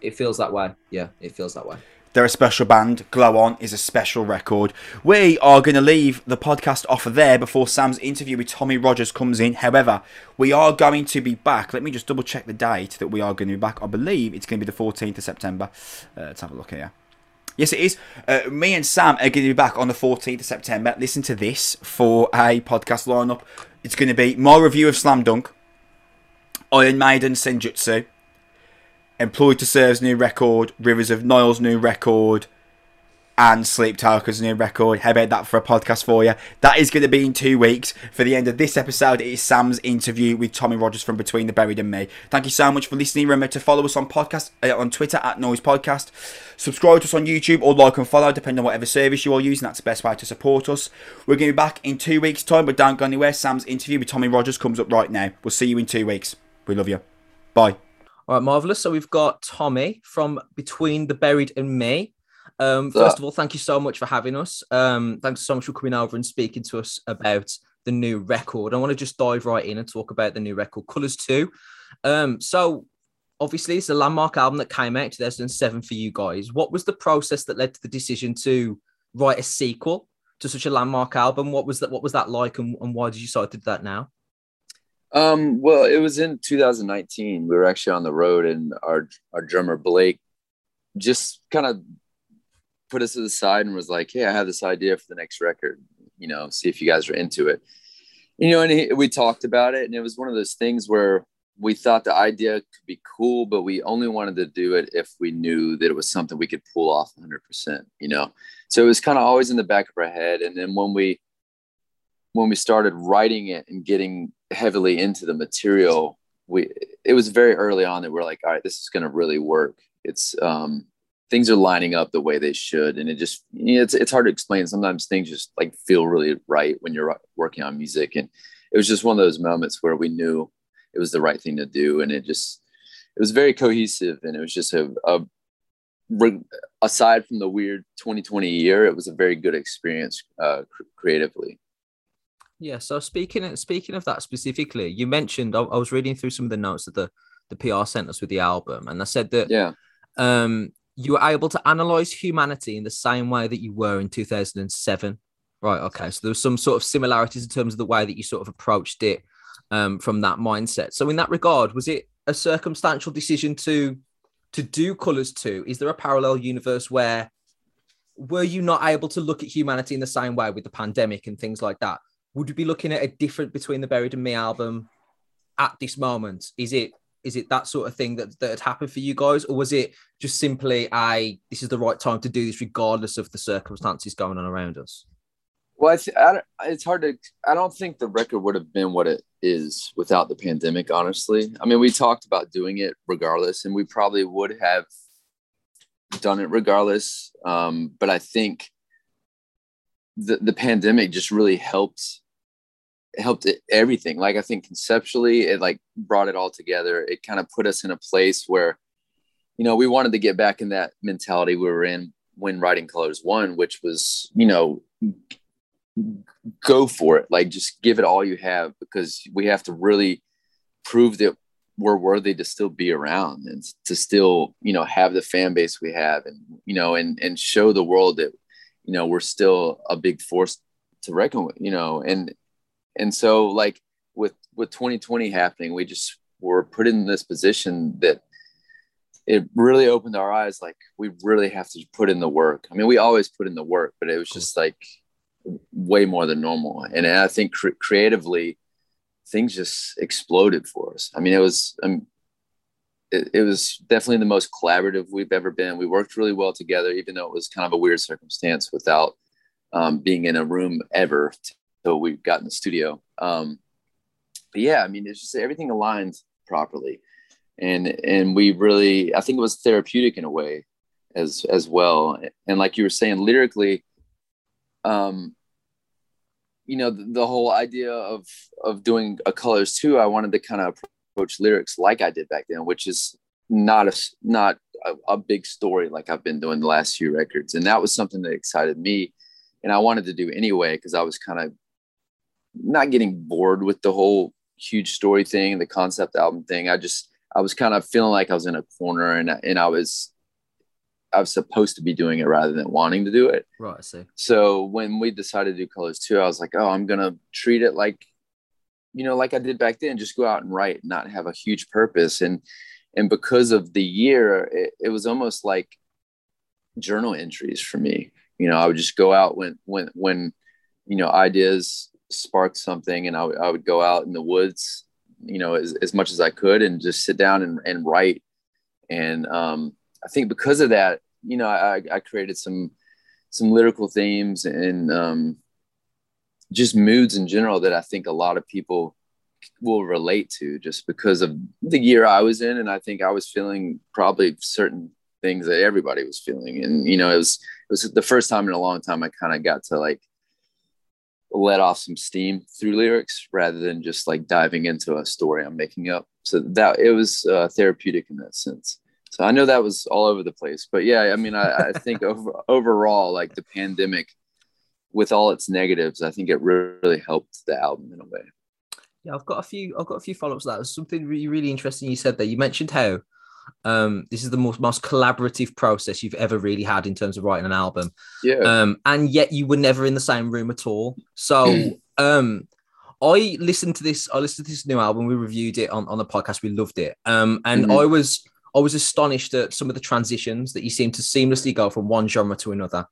It feels that way. Yeah, it feels that way. They're a special band. Glow On is a special record. We are going to leave the podcast off of there before Sam's interview with Tommy Rogers comes in. However, we are going to be back. Let me just double check the date that we are going to be back. I believe it's going to be the 14th of September. Uh, let's have a look here. Yes, it is. Uh, me and Sam are going to be back on the 14th of September. Listen to this for a podcast lineup. It's going to be my review of Slam Dunk, Iron Maiden Senjutsu, Employed to Serve's new record, Rivers of Nihil's new record, and Sleep Talker's new record. How about that for a podcast for you? That is going to be in two weeks. For the end of this episode, it is Sam's interview with Tommy Rogers from Between the Buried and Me. Thank you so much for listening. Remember to follow us on podcast uh, on Twitter at Noise Podcast. Subscribe to us on YouTube or like and follow, depending on whatever service you are using. That's the best way to support us. We're going to be back in two weeks' time, but don't go anywhere. Sam's interview with Tommy Rogers comes up right now. We'll see you in two weeks. We love you. Bye. All right, marvelous. So we've got Tommy from Between the Buried and Me. Um, first of all, thank you so much for having us. Um, thanks so much for coming over and speaking to us about the new record. I want to just dive right in and talk about the new record, Colors 2. Um, so obviously it's a landmark album that came out 2007 for you guys. What was the process that led to the decision to write a sequel to such a landmark album? What was that what was that like and, and why did you decide to do that now? Um, well, it was in 2019. We were actually on the road, and our our drummer Blake just kind of put us to the side and was like, "Hey, I have this idea for the next record. You know, see if you guys are into it." You know, and he, we talked about it, and it was one of those things where we thought the idea could be cool, but we only wanted to do it if we knew that it was something we could pull off 100%. You know, so it was kind of always in the back of our head, and then when we when we started writing it and getting heavily into the material, we it was very early on that we're like, all right, this is going to really work. It's um, things are lining up the way they should, and it just you know, it's it's hard to explain. Sometimes things just like feel really right when you're working on music, and it was just one of those moments where we knew it was the right thing to do, and it just it was very cohesive, and it was just a, a aside from the weird 2020 year, it was a very good experience uh, creatively. Yeah. So speaking of, speaking of that specifically, you mentioned I, I, was reading through some of the notes that the the PR sent us with the album, and I said that yeah, um, you were able to analyze humanity in the same way that you were in 2007. Right. Okay. So there was some sort of similarities in terms of the way that you sort of approached it um, from that mindset. So in that regard, was it a circumstantial decision to to do Colors too? Is there a parallel universe where were you not able to look at humanity in the same way with the pandemic and things like that? Would you be looking at a different between the Buried and Me album at this moment? Is it is it that sort of thing that, that had happened for you guys, or was it just simply I this is the right time to do this regardless of the circumstances going on around us? Well, I th- I it's hard to. I don't think the record would have been what it is without the pandemic. Honestly, I mean, we talked about doing it regardless, and we probably would have done it regardless. Um, but I think the, the pandemic just really helped helped it, everything. Like i think conceptually it like brought it all together. It kind of put us in a place where you know we wanted to get back in that mentality we were in when writing colors one which was you know go for it. Like just give it all you have because we have to really prove that we're worthy to still be around and to still you know have the fan base we have and you know and and show the world that you know we're still a big force to reckon with you know and and so like with with 2020 happening we just were put in this position that it really opened our eyes like we really have to put in the work. I mean we always put in the work but it was just like way more than normal. And i think cre- creatively things just exploded for us. I mean it was um, it, it, was definitely the most collaborative we've ever been. We worked really well together, even though it was kind of a weird circumstance without um, being in a room ever until we got in the studio. Um, but yeah, I mean, it's just everything aligned properly, and and we really, I think it was therapeutic in a way, as as well. And like you were saying, lyrically, um, you know, the, the whole idea of of doing a colors too, I wanted to kind of approach lyrics like I did back then, which is not a not a, a, big story like I've been doing the last few records, and that was something that excited me, and I wanted to do anyway because I was kind of not getting bored with the whole huge story thing, the concept album thing. I just I was kind of feeling like I was in a corner, and and I was I was supposed to be doing it rather than wanting to do it. Right. I see. So when we decided to do colors too, I was like, oh, I'm gonna treat it like, you know, like I did back then, just go out and write, not have a huge purpose. And and because of the year, it, it was almost like journal entries for me. You know, I would just go out when when when you know ideas sparked something, and I, w- I would go out in the woods, you know, as, as much as I could, and just sit down and, and write. And um, I think because of that, you know, I, I created some some lyrical themes and um, just moods in general that I think a lot of people will relate to just because of the year I was in. And I think I was feeling probably certain things that everybody was feeling. And, you know, it was, it was the first time in a long time I kind of got to like let off some steam through lyrics rather than just like diving into a story I'm making up. So that it was uh, therapeutic in that sense. So I know that was all over the place, but yeah, I mean, I, I think over, overall, like the pandemic, with all its negatives, I think it really helped the album in a way. Yeah, I've got a few. I've got a few follow-ups. To That was something really, really interesting you said there. You mentioned how um, this is the most most collaborative process you've ever really had in terms of writing an album. Yeah. Um, and yet you were never in the same room at all. So um, I listened to this. I listened to this new album. We reviewed it on on the podcast. We loved it. Um, and Mhm. I was I was astonished at some of the transitions that you seem to seamlessly go from one genre to another.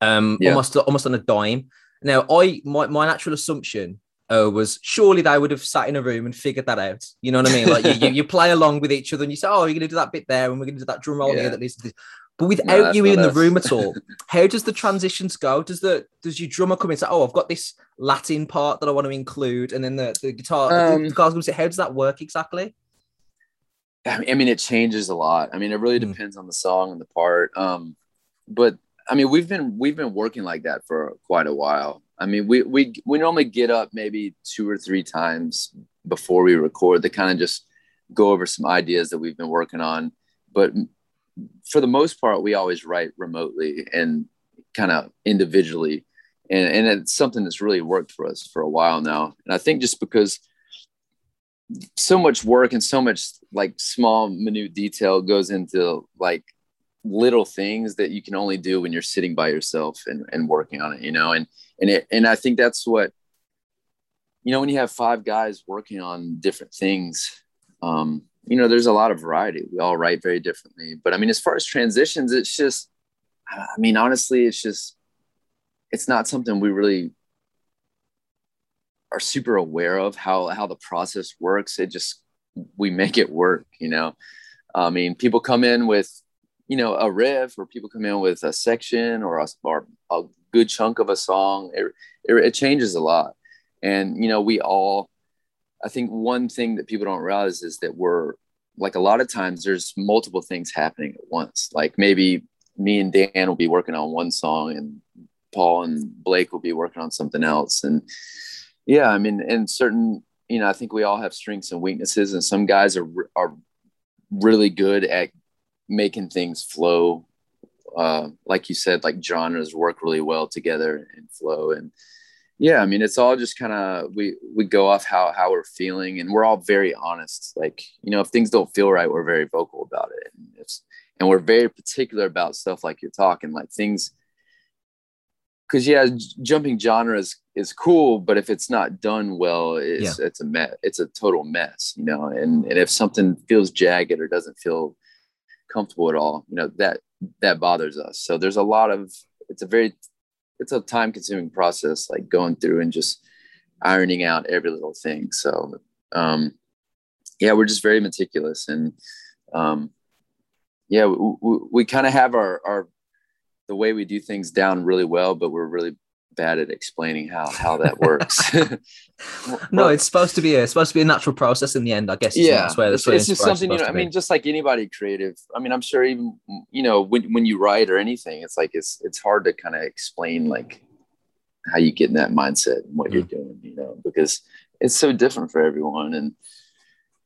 Um, Yeah. almost almost on a dime. Now, I my my natural assumption uh, was surely they would have sat in a room and figured that out. You know what I mean? Like you, you, you play along with each other and you say, "Oh, you're going to do that bit there, and we're going to do that drum roll Yeah. here that leads to this." But without that's you in the room at all, how does the transitions go? Does the does your drummer come in and say, "Oh, I've got this Latin part that I want to include," and then the, the guitar Um, the guitar's going to say, "How does that work exactly?" I mean, I mean, it changes a lot. I mean, it really Mm. depends on the song and the part. Um, but I mean, we've been we've been working like that for quite a while. I mean, we we we normally get up maybe two or three times before we record to kind of just go over some ideas that we've been working on. But for the most part, we always write remotely and kind of individually, and and it's something that's really worked for us for a while now. And I think just because so much work and so much like small minute detail goes into like little things that you can only do when you're sitting by yourself and, and working on it you know? And and it and i think that's what you know when you have five guys working on different things um you know there's a lot of variety. We all write very differently. But i mean as far as transitions it's just i mean honestly it's just it's not something we really are super aware of how how the process works. It just we make it work you know? I mean people come in with you know a riff or people come in with a section or a, or a good chunk of a song it, it, it changes a lot. And you know we all i think one thing that people don't realize is that we're like a lot of times there's multiple things happening at once. Like maybe me and dan will be working on one song and paul and blake will be working on something else. And yeah, I mean, and certain, you know, I think we all have strengths and weaknesses, and some guys are are really good at making things flow. Uh, like you said, like genres work really well together and flow. And yeah, I mean, it's all just kind of we we go off how how we're feeling, and we're all very honest. Like you know, if things don't feel right, we're very vocal about it, and it's and we're very particular about stuff like you're talking, like things because yeah, j- jumping genres is cool, but if it's not done well, it's it's a mess. It's a total mess, you know. And and if something feels jagged or doesn't feel comfortable at all, you know that that bothers us. So there's a lot of it's a very it's a time consuming process, like going through and just ironing out every little thing. So um, yeah, we're just very meticulous and um, yeah, we, we, we kind of have our our the way we do things down really well, but we're really bad at explaining how how that works. No, it's supposed to be a it's supposed to be a natural process in the end. I guess. yeah, that's where it's, that's where it's just something you know. I mean, just like anybody creative. I mean, I'm sure even you know when when you write or anything, it's like it's it's hard to kind of explain like how you get in that mindset and what you're Mm. doing, you know, because it's so different for everyone. And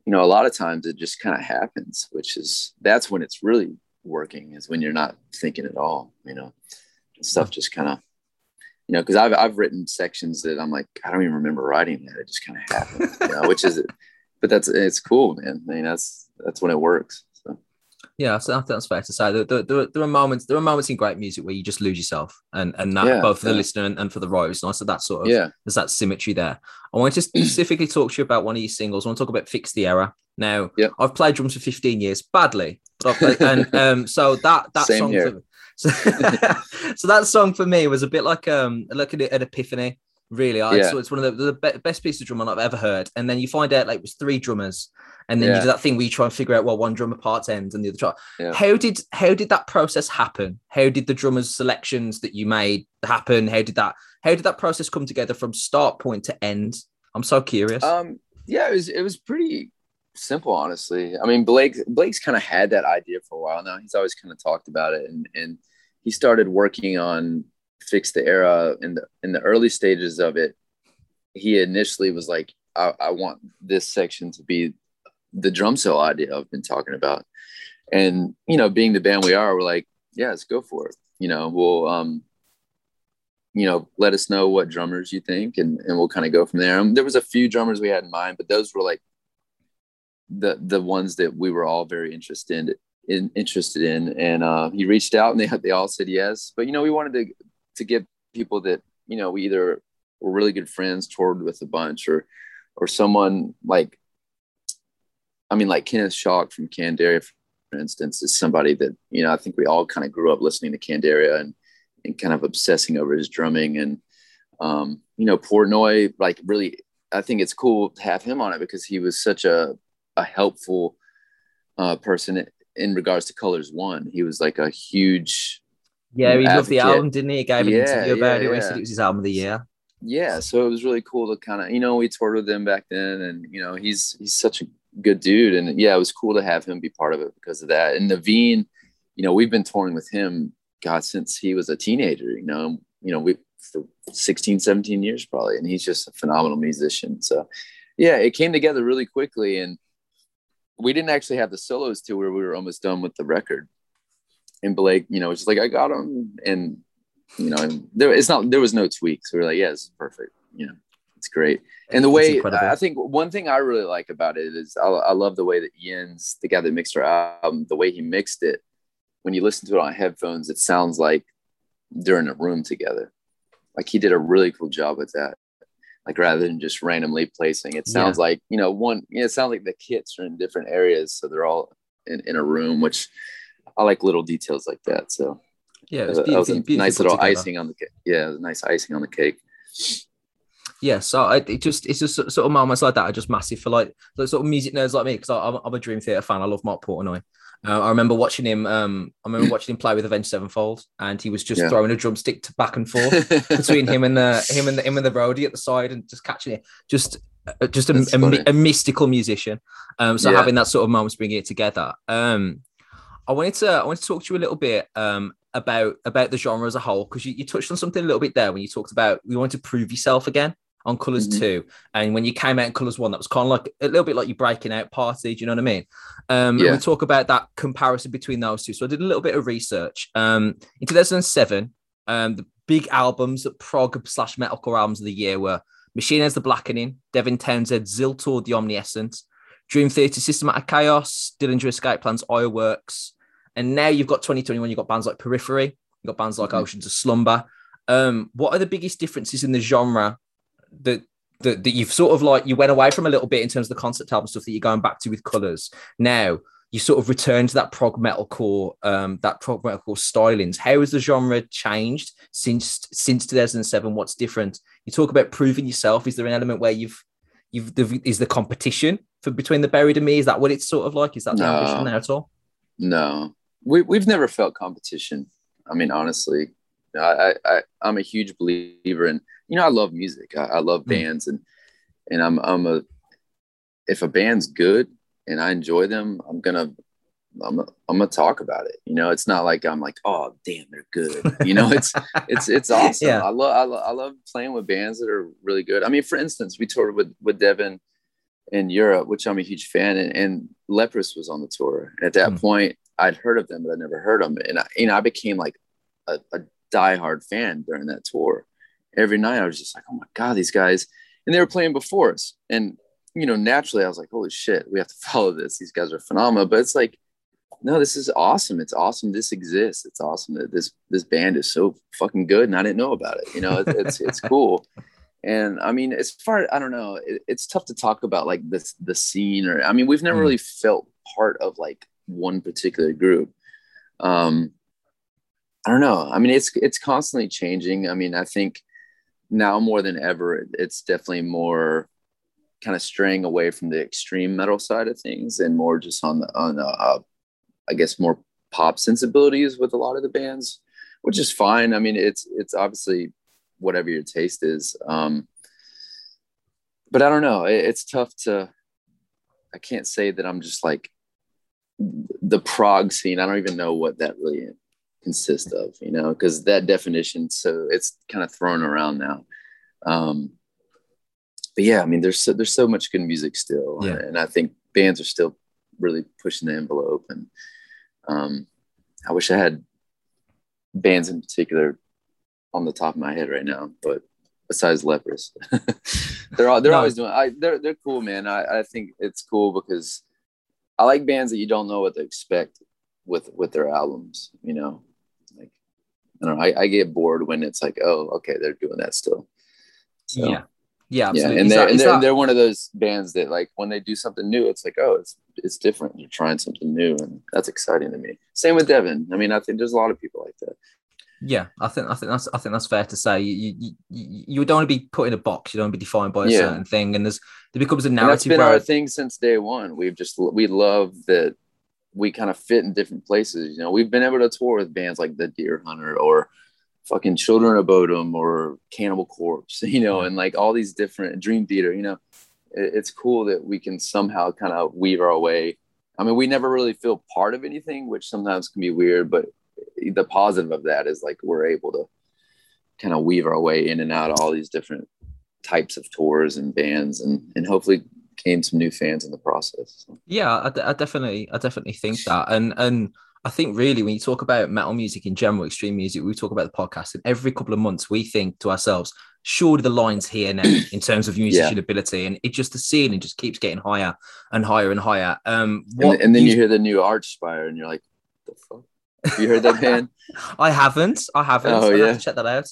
you know, a lot of times it just kind of happens, which is that's when it's really working is when you're not thinking at all, you know, stuff just kind of, you know, because I've I've written sections that I'm like I don't even remember writing that. It just kind of happened, you know, which is, but that's it's cool, man. I mean, that's that's when it works. So Yeah, so I think that's fair to say. There, there, there, there are moments, there are moments in great music where you just lose yourself, and and that Yeah, both for the listener and, and for the writers. And nice said that sort of Yeah. there's that symmetry there. I want to specifically talk to you about one of your singles. I want to talk about "Fix the Error." Now, Yep. I've played drums for 15 years, badly, but I've played, and um, so that that Same song, for, so, so that song for me was a bit like um, looking at an epiphany. Really, I Yeah. so it's one of the, the best pieces of drumming I've ever heard. And then you find out like it was three drummers, and then you do that thing where you try and figure out well one drummer parts ends and the other try. Yeah. How did how did that process happen? How did the drummers selections that you made happen? How did that how did that process come together from start point to end? I'm so curious. Um, yeah, it was it was pretty simple, honestly. I mean, Blake Blake's kind of had that idea for a while now. He's always kind of talked about it, and and he started working on fix the era in the in the early stages of it. He initially was like, I, I want this section to be the drum solo idea I've been talking about, and you know, being the band we are, we're like, yeah, let's go for it. You know, we'll um, you know, let us know what drummers you think, and, and we'll kind of go from there. Um, there was a few drummers we had in mind, but those were like the the ones that we were all very interested in, in interested in. And uh, he reached out, and they they all said yes. But you know, we wanted to to get people that you know we either were really good friends, toured with a bunch, or or someone like, I mean, like Kenneth Schalk from Candiria, for instance, is somebody that you know I think we all kind of grew up listening to Candiria and and kind of obsessing over his drumming and um, you know Portnoy like really I think it's cool to have him on it because he was such a a helpful uh, person in regards to Colors One. He was like a huge yeah, he loved the album, didn't he? He gave an Yeah, interview about yeah, it. He yeah. said it was his album of the year. yeah so it was really cool to kind of you know we toured with him back then and you know he's he's such a good dude and yeah it was cool to have him be part of it because of that and Navene you know we've been touring with him god since he was a teenager you know you know we for 16 17 years probably and he's just a phenomenal musician so yeah it came together really quickly and we didn't actually have the solos till where we were almost done with the record and blake you know was just like i got them. and you know, and there it's not there was no tweaks. We were like, yeah, this is perfect. You know, it's great. And the way. I think one thing I really like about it is I, I love the way that Jens, the guy that mixed our album, the way he mixed it. When you listen to it on headphones, it sounds like they're in a room together. Like he did a really cool job with that. Like rather than just randomly placing, it sounds like you know one. You know, it sounds like the kits are in different areas, so they're all in, in a room. Which I like little details like that. So Yeah, it was that was a beautifully nice little together. icing on the cake. Yeah, it was a nice icing on the cake. Yeah, so I, it just it's just sort of moments like that are just massive for like sort of music nerds like me because I'm, I'm a Dream Theater fan. I love Mark Portnoy. Uh, I remember watching him. Um, I remember watching him play with Avenged Sevenfold, and he was just Yeah. throwing a drumstick to back and forth between him and the him and the him and the roadie at the side, and just catching it. Just uh, just a, a, a mystical musician. Um, so Yeah. having that sort of moments bringing it together. Um, I wanted to I wanted to talk to you a little bit um about about the genre as a whole because you, you touched on something a little bit there when you talked about you want to prove yourself again on colors Mhm. two and when you came out in colors one that was kind of like a little bit like you breaking out party do you know what i mean um and Yeah. we talk about that comparison between those two so i did a little bit of research um in 2007 um the big albums that prog slash metalcore albums of the year were machine Heads, the blackening devin townsend ziltoid the omniscient dream theater systematic chaos dillinger escape plans ire works and now you've got 2021 you've got bands like periphery you've got bands like Mhm. oceans of slumber um what are the biggest differences in the genre that that, that you've sort of like you went away from a little bit in terms of the concept album stuff that you're going back to with colors now you sort of return to that prog metalcore um that prog metal metalcore stylings. How has the genre changed since since 2007 what's different? You talk about proving yourself. Is there an element where you've you've the, is the competition for between the buried and me is that what it's sort of like? Is that the No. ambition there at all? No, we we've never felt competition. I mean, honestly, I I, I I'm a huge believer in you know I love music. I, I love Mm. bands and and I'm I'm a if a band's good and I enjoy them, I'm gonna I'm I'm gonna talk about it. You know, it's not like I'm like, oh damn, they're good. You know, it's it's it's awesome. Yeah. I love I, lo- I love playing with bands that are really good. I mean, for instance, we toured with with Devin in Europe, which I'm a huge fan, and, and Leprous was on the tour. And at that Hmm. point, I'd heard of them, but I'd never heard them. And I, you know, I became like a, a diehard fan during that tour. Every night, I was just like, oh my god, these guys! And they were playing before us, and you know, naturally, I was like, holy shit, we have to follow this. These guys are phenomenal. But it's like no, this is awesome. It's awesome. This exists. It's awesome that this this band is so fucking good, and I didn't know about it. You know, it, it's it's cool. And I mean, as far I don't know, it, it's tough to talk about like this the scene, or I mean, we've never Mm. really felt part of like one particular group. Um, I don't know. I mean, it's it's constantly changing. I mean, I think now more than ever, it's definitely more kind of straying away from the extreme metal side of things and more just on the on the uh, I guess more pop sensibilities with a lot of the bands, which is fine. I mean, it's it's obviously whatever your taste is. Um, but I don't know. It, it's tough to. I can't say that I'm just like the prog scene. I don't even know what that really consists of, you know, because that definition. So it's kind of thrown around now. Um, but yeah, I mean, there's so, there's so much good music still, Yeah. and I think bands are still really pushing the envelope. And um, I wish I had bands in particular on the top of my head right now, but besides Leprous, they're all they're No. always doing. I they're they're cool, man. I I think it's cool because I like bands that you don't know what to expect with with their albums. You know, I don't know. I, I get bored when it's like, oh, okay, they're doing that still. So, Yeah. Yeah, yeah, and they're, and they're, they're one of those bands that like when they do something new, it's like, oh, it's it's different. You're trying something new, and that's exciting to me. Same with Devin. I mean, I think there's a lot of people like that. Yeah, I think I think that's I think that's fair to say. You you, you, you don't want to be put in a box. You don't want to be defined by a Yeah. certain thing, and there's there becomes a And that's narrative. been our thing since day one. We've just we love that we kind of fit in different places. You know, we've been able to tour with bands like the Dear Hunter or fucking Children of Bodom or Cannibal Corpse, you know, and like all these different Dream Theater. You know, it, it's cool that we can somehow kind of weave our way. I mean, we never really feel part of anything, which sometimes can be weird, but the positive of that is like we're able to kind of weave our way in and out of all these different types of tours and bands and and hopefully gain some new fans in the process. Yeah, I, definitely, I definitely think that, and and I think really when you talk about metal music in general, extreme music, we talk about the podcast, and every couple of months we think to ourselves, surely the line's here now in terms of musician ability, and it just the ceiling just keeps getting higher and higher and higher. Um, And, what and then you hear the new Archspire and you're like, the fuck? Have you heard that band? I haven't, I haven't. Oh, I'll have yeah. to check that out.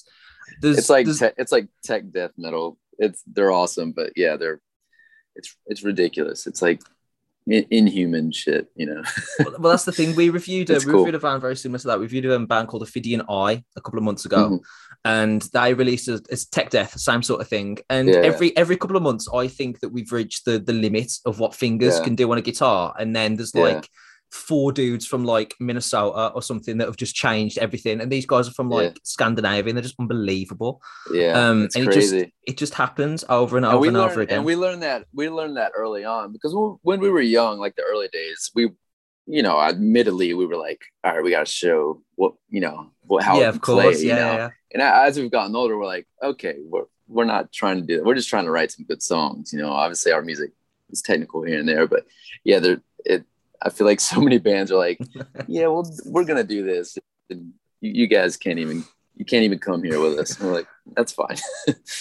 There's, it's like te- it's like tech death metal. It's they're awesome, but yeah, they're it's it's ridiculous. It's like in- inhuman shit, you know. well, well, that's the thing. We reviewed a, It's we cool. reviewed a band very similar to that. We reviewed a band called Ophidian I a couple of months ago, Mhm. and they released a, it's tech death, same sort of thing. And Yeah. every every couple of months, I think that we've reached the the limit of what fingers Yeah. can do on a guitar, and then there's like four dudes from like Minnesota or something that have just changed everything, and these guys are from Yeah. like Scandinavia, and they're just unbelievable. Yeah, Um, it's and it just- crazy. It just happens over and and over and, learned, over again. and we learned that we learned that early on because when- when we were young, like the early days, we, you know, admittedly we were like, all right, we got to show what you know what how yeah, of can course. play, yeah, you know? yeah, yeah. And as we've gotten older, we're like, okay, we're we're not trying to do that. We're just trying to write some good songs. You know, obviously our music is technical here and there, but yeah, there it. I feel like so many bands are like, yeah, well, we're gonna do this, and you, you guys can't even you can't even come here with us. And we're like, that's fine.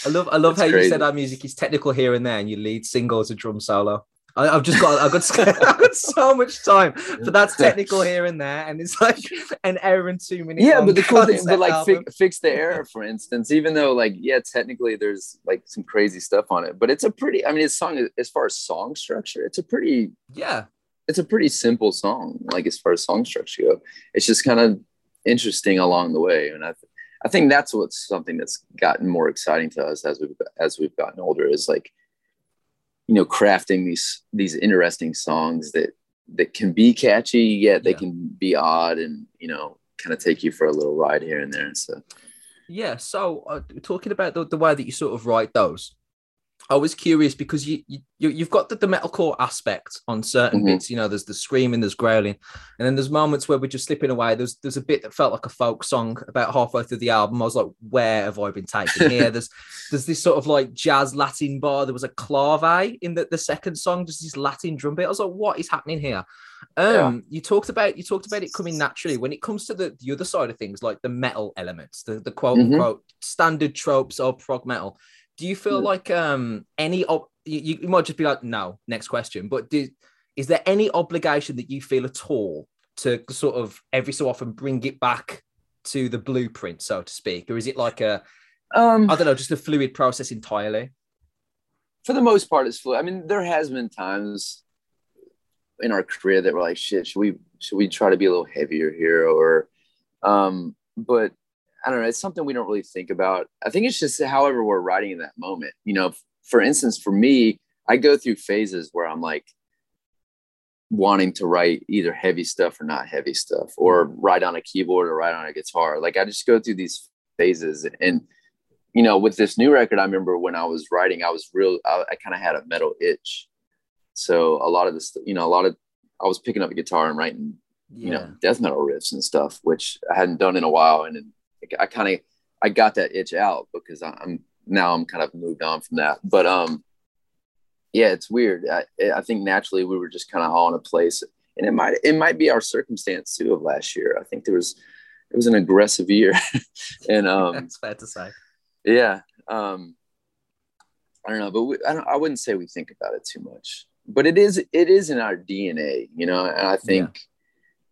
I love I love It's how you said our music is technical here and there, and you lead singles a drum solo. I, I've just got I've got I've got so much time, but that's technical here and there, and it's like an error in two minutes. yeah but the cool thing but like fi- fix the error for instance even though like yeah technically there's like some crazy stuff on it but it's a pretty i mean it's song as far as song structure it's a pretty yeah, it's a pretty simple song like as far as song structure go it's just kind of interesting along the way and i i think that's what's something that's gotten more exciting to us as we've as we've gotten older is like you know crafting these these interesting songs that that can be catchy yet they Yeah. can be odd and you know kind of take you for a little ride here and there and so yeah. So uh, talking about the, the way that you sort of write those, I was curious because you, you you've got the, the metalcore aspect on certain Mhm. bits. You know, there's the screaming, there's growling, and then there's moments where we're just slipping away. There's there's a bit that felt like a folk song about halfway through the album. I was like, where have I been taken here? there's there's this sort of like jazz Latin bar. There was a clave in the, the second song, just this Latin drum bit. I was like, what is happening here? Um, you talked about you talked about it coming naturally. When it comes to the, the other side of things, like the metal elements, the, the quote Mhm. unquote standard tropes of prog metal, do you feel like um any ob- you, you might just be like, no, next question, but do, is there any obligation that you feel at all to sort of every so often bring it back to the blueprint, so to speak, or is it like a Um, I don't know, just a fluid process entirely? for the most part, it's fluid. I mean, there has been times in our career that we're like, shit, should we should we try to be a little heavier here, or, um, but I don't know. It's something we don't really think about. I think it's just however we're writing in that moment. You know, for instance, for me, I go through phases where I'm like wanting to write either heavy stuff or not heavy stuff, or write on a keyboard or write on a guitar. Like I just go through these phases and you know, with this new record, I remember when I was writing, I was real, I, I kind of had a metal itch. So a lot of this, you know, a lot of, I was picking up a guitar and writing, you know, death metal riffs and stuff, which I hadn't done in a while. And I kind of, I got that itch out because I'm now I'm kind of moved on from that. But, um, yeah, it's weird. I, I think naturally we were just kind of all in a place and it might, it might be our circumstance too of last year. I think there was, it was an aggressive year and, um, it's fair to say. yeah um i don't know but we, I, don't, I wouldn't say we think about it too much but it is it is in our dna you know and i think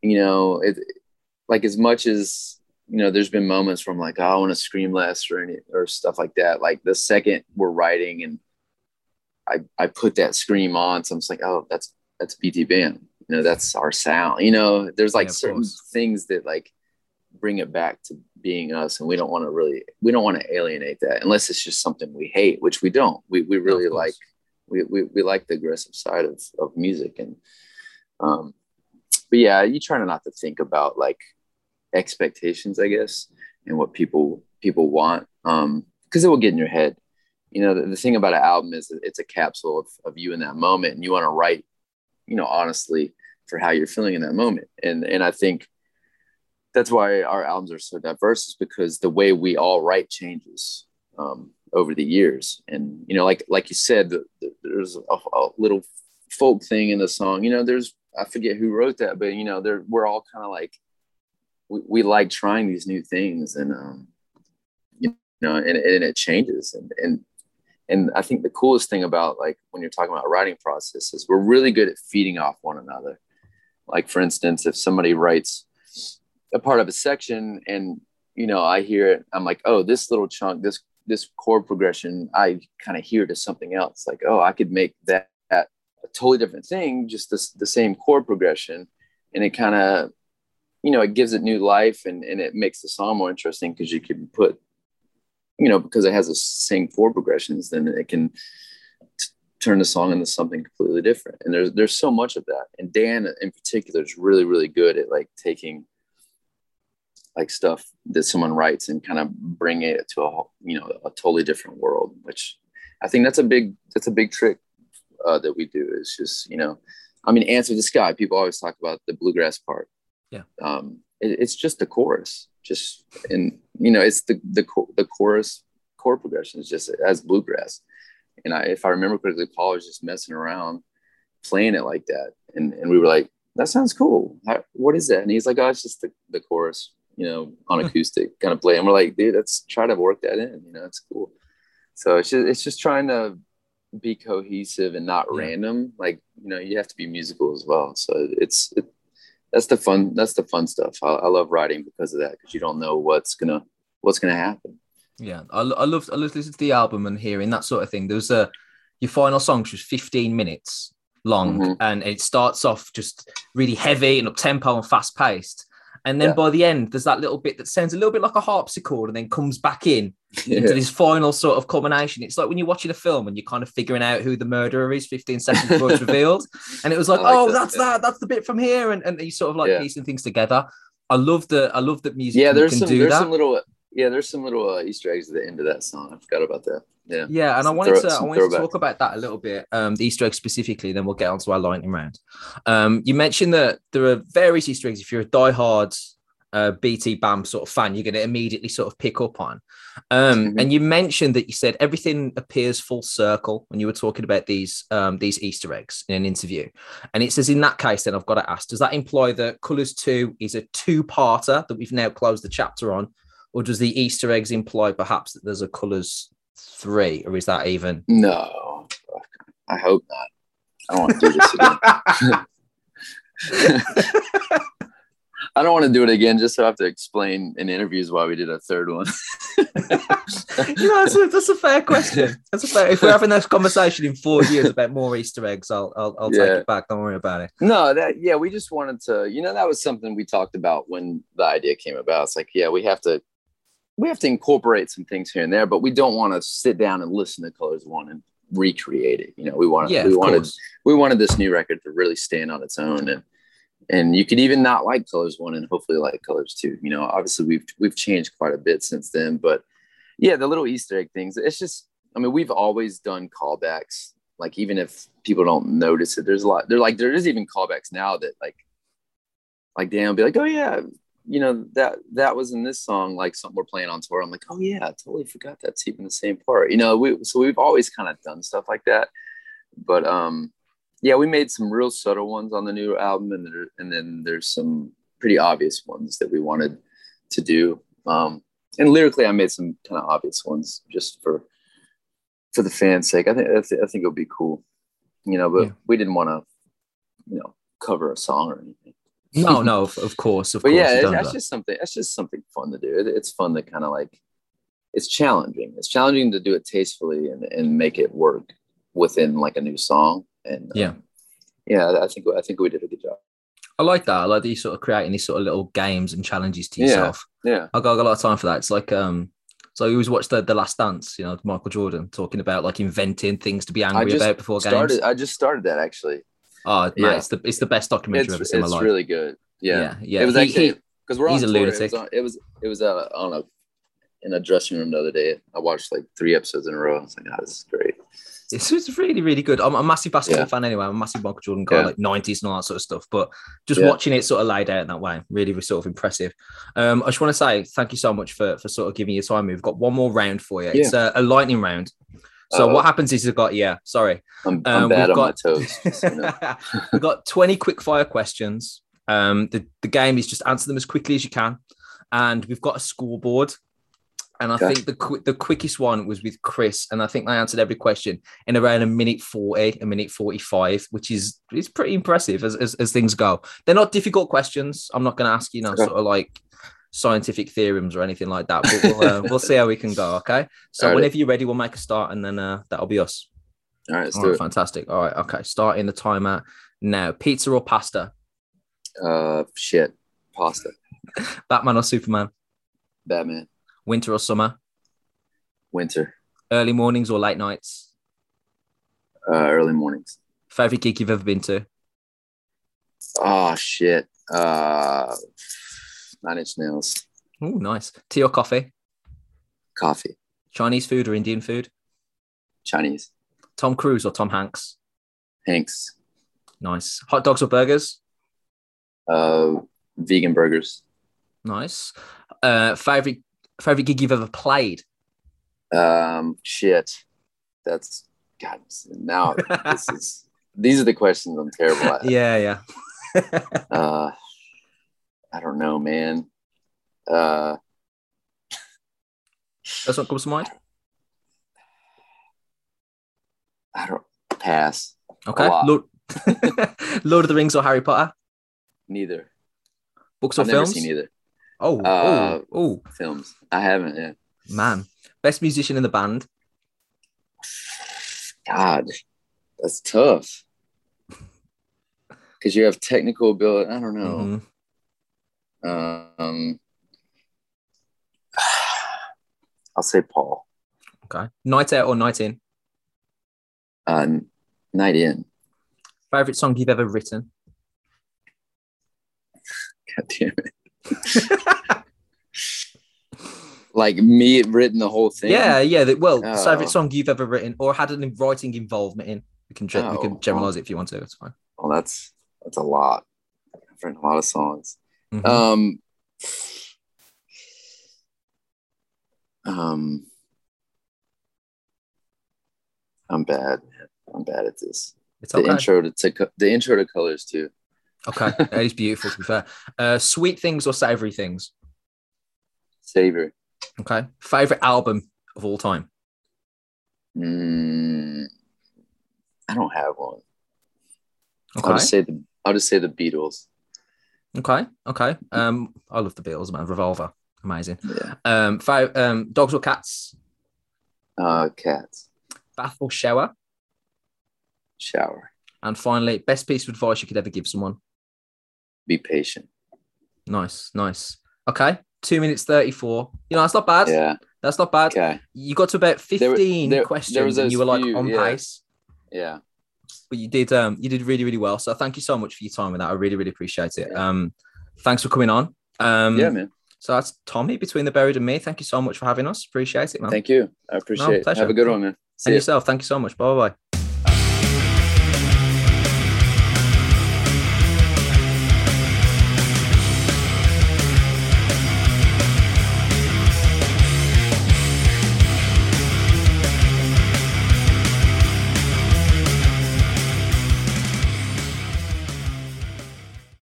you know it like as much as you know there's been moments where i'm like oh, i want to scream less or any or stuff like that like the second we're writing and i i put that scream on so i'm just like oh that's that's BT Bam you know that's our sound you know there's like Yeah, certain course. things that like bring it back to being us and we don't want to really we don't want to alienate that unless it's just something we hate which we don't we, we really course. like we, we, we like the aggressive side of, of music and um but yeah you try to not to think about like expectations i guess and what people people want um because it will get in your head. You know the, the thing about an album is it's a capsule of, of you in that moment and you want to write you know honestly for how you're feeling in that moment. And and i think that's why our albums are so diverse is because the way we all write changes um, over the years. And you know like like you said the, the, there's a, a little folk thing in the song. You know there's i forget who wrote that but you know there we're all kind of like we, we like trying these new things and um you know and, and it changes. And and and i think the coolest thing about like when you're talking about writing process is we're really good at feeding off one another. Like for instance if somebody writes a part of a section and you know i hear it i'm like oh this little chunk this this chord progression i kind of hear to something else. Like oh i could make that, that a totally different thing just this, the same chord progression. And it kind of you know it gives it new life and, and it makes the song more interesting because you can put you know because it has the same four progressions then it can t- turn the song into something completely different. And there's there's so much of that. And dan in particular is really really good at like taking like stuff that someone writes and kind of bring it to a you know a totally different world which i think that's a big that's a big trick uh, that we do is just you know i mean Ants of the Sky people always talk about the bluegrass part Yeah. um it, it's just the chorus just and you know it's the the, the chorus chord progression is just as bluegrass. And I, if i remember correctly paul was just messing around playing it like that. And and we were like that sounds cool. How, what is that? And he's like oh it's just the, the chorus you know on acoustic kind of play. And we're like dude let's try to work that in you know it's cool. So it's just it's just trying to be cohesive and not Yeah. random. Like you know you have to be musical as well. So it's it, that's the fun that's the fun stuff I, I love writing because of that because you don't know what's gonna what's gonna happen Yeah, I, I love I love listening to the album and hearing that sort of thing. There was a your final song which was 15 minutes long, Mhm. and it starts off just really heavy and up tempo and fast paced. And then Yeah. by the end, there's that little bit that sounds a little bit like a harpsichord and then comes back in into this final sort of culmination. It's like when you're watching a film and you're kind of figuring out who the murderer is 15 seconds before it's revealed. And it was like, like oh, that, that's yeah. that, that's the bit from here. And, and you sort of like Yeah. piecing things together. I love the I love that music yeah there's can some there's that. some little yeah there's some little uh, easter eggs at the end of that song i forgot about that yeah Yeah, and I wanted throw- to I some wanted to talk about that a little bit, um, the Easter eggs specifically. Then we'll get onto our lightning round. Um, you mentioned that there are various Easter eggs. If you're a diehard uh, BT Bam sort of fan, you're going to immediately sort of pick up on. Um, Mhm. And you mentioned that you said everything appears full circle when you were talking about these um, these Easter eggs in an interview. And it says in that case, then I've got to ask: Does that imply that Colors Two is a two-parter that we've now closed the chapter on, or does the Easter eggs imply perhaps that there's a Colors Three, or is that even? no i hope not i don't want to do this again I don't want to do it again just so I have to explain in interviews why we did a third one. you know, that's a, that's a fair question. That's a fair. If we're having this conversation in four years about more Easter eggs, I'll I'll, I'll Yeah. take it back. Don't worry about it. no, that yeah, we just wanted to, you know, that was something we talked about when the idea came about. It's like, yeah, we have to we have to incorporate some things here and there, but we don't want to sit down and listen to Colors One and recreate it. You know, we want Yeah, we wanted course. we wanted this new record to really stand on its own and and you could even not like colors one and hopefully like colors two you know obviously we've we've changed quite a bit since then but yeah the little easter egg things it's just i mean we've always done callbacks like even if people don't notice it there's a lot they're like there is even callbacks now that like like dan will be like oh yeah you know that that was in this song like something we're playing on tour i'm like oh yeah i totally forgot that's even the same part you know we so we've always kind of done stuff like that but um yeah, we made some real subtle ones on the new album, and there, and then there's some pretty obvious ones that we wanted to do. Um, and lyrically, I made some kind of obvious ones just for for the fans' sake. I think I, th- I think it would be cool, you know. But Yeah. we didn't want to, you know, cover a song or anything. No, no, of, of course, of But course. yeah, you it, don't do that's that. just something. That's just something fun to do. It, it's fun to kind of like. It's challenging. It's challenging to do it tastefully and, and make it work within like a new song. And Yeah. um, yeah, I think I think we did a good job. I like that. I like that you sort of creating these sort of little games and challenges to yourself. Yeah, I got, I got a lot of time for that. It's like um, so I always watch the the Last Dance. You know, Michael Jordan talking about like inventing things to be angry about before started. games. I just started that actually. Oh, man, Yeah. it's the it's the best documentary It's, I've ever seen in it's my life. really good. Yeah, yeah, yeah. it was He- actually because we're on he's a tour, It lunatic. was on, it was it was uh, on a in a dressing room the other day. I watched like three episodes in a row. I was like, oh, this is great. It's, it's really, really good. I'm a massive basketball Yeah. fan anyway. I'm a massive Michael Jordan guy, Yeah. like 90s and all that sort of stuff. But just Yeah. watching it sort of laid out in that way, really was sort of impressive. Um, I just want to say thank you so much for, for sort of giving your time. We've got one more round for you. It's a, a lightning round. So Uh-oh. what happens is you've got, yeah, sorry. I'm, I'm Um, bad we've on got- my toes. you know. We've got 20 quick fire questions. Um, the, the game is just answer them as quickly as you can. And we've got a scoreboard. And I Okay. think the qu- the quickest one was with Chris, and I think they answered every question in around a minute forty, a minute forty-five, which is is pretty impressive as, as, as things go. They're not difficult questions. I'm not going to ask you know Okay. sort of like scientific theorems or anything like that. But we'll, uh, we'll see how we can go. Okay. So Alright. whenever you're ready, we'll make a start, and then uh, that'll be us. All right, let's All do right, it. fantastic. All right, okay. Starting the timer now. Pizza or pasta? Uh, shit, pasta, Batman or Superman? Batman, Winter or summer? winter, Early mornings or late nights? uh, early mornings. Favorite gig you've ever been to? Oh shit. Uh, nine inch nails, Oh, nice. Tea or coffee? coffee, Chinese food or Indian food? Chinese, Tom Cruise or Tom Hanks? Hanks, Nice. Hot dogs or burgers? uh, vegan burgers. Nice. Uh, favorite favorite gig you've ever played? Um, shit. That's God. Now this is these are the questions I'm terrible at. yeah, yeah. Uh, I don't know, man. Uh, That's what comes to mind. I don't pass. Okay. Lord, Lord of the Rings or Harry Potter? Neither. Books or I've never films? seen either Oh, Uh, oh, oh, films. I haven't. Yeah. man. Best musician in the band? God, that's tough. Because you have technical ability. I don't know. Mhm. Um, I'll say Paul. Okay. Night out or night in? Uh, night in. Favorite song you've ever written? God damn it. like me written the whole thing. Yeah, yeah. The, well, Oh. favorite song you've ever written or had an writing involvement in? We can, ge- we Oh, can generalize it if you want to. It's fine. Well, that's that's a lot. I've written a lot of songs. Mhm. Um, um, I'm bad. I'm bad at this. it's The okay. intro to, to the intro to colors two. Okay, that is beautiful. To be fair, uh, sweet things or savory things. Savory. Okay, favorite album of all time. Mm, I don't have one. I'll just say the I'll just say the Beatles. Okay, okay. Um, I love the Beatles, man. Revolver, amazing. Yeah. Um, five, um, dogs or cats? Uh, cats. Bath or shower? Shower. And finally, best piece of advice you could ever give someone. Be patient. Nice, nice. Okay, two minutes thirty-four. You know, that's not bad. Yeah. That's not bad. Okay. You got to about fifteen there- there questions, was and you were like few, on yeah. pace. Yeah. But you did, um, you did really, really well. So thank you so much for your time with that. I really, really appreciate it. Um, thanks for coming on. Um, yeah, man. So that's Tommy between the buried and me. Thank you so much for having us. Appreciate it, man. Thank you. I appreciate it. pleasure. Have a good one, man. See and ya. yourself. Thank you so much. Bye bye.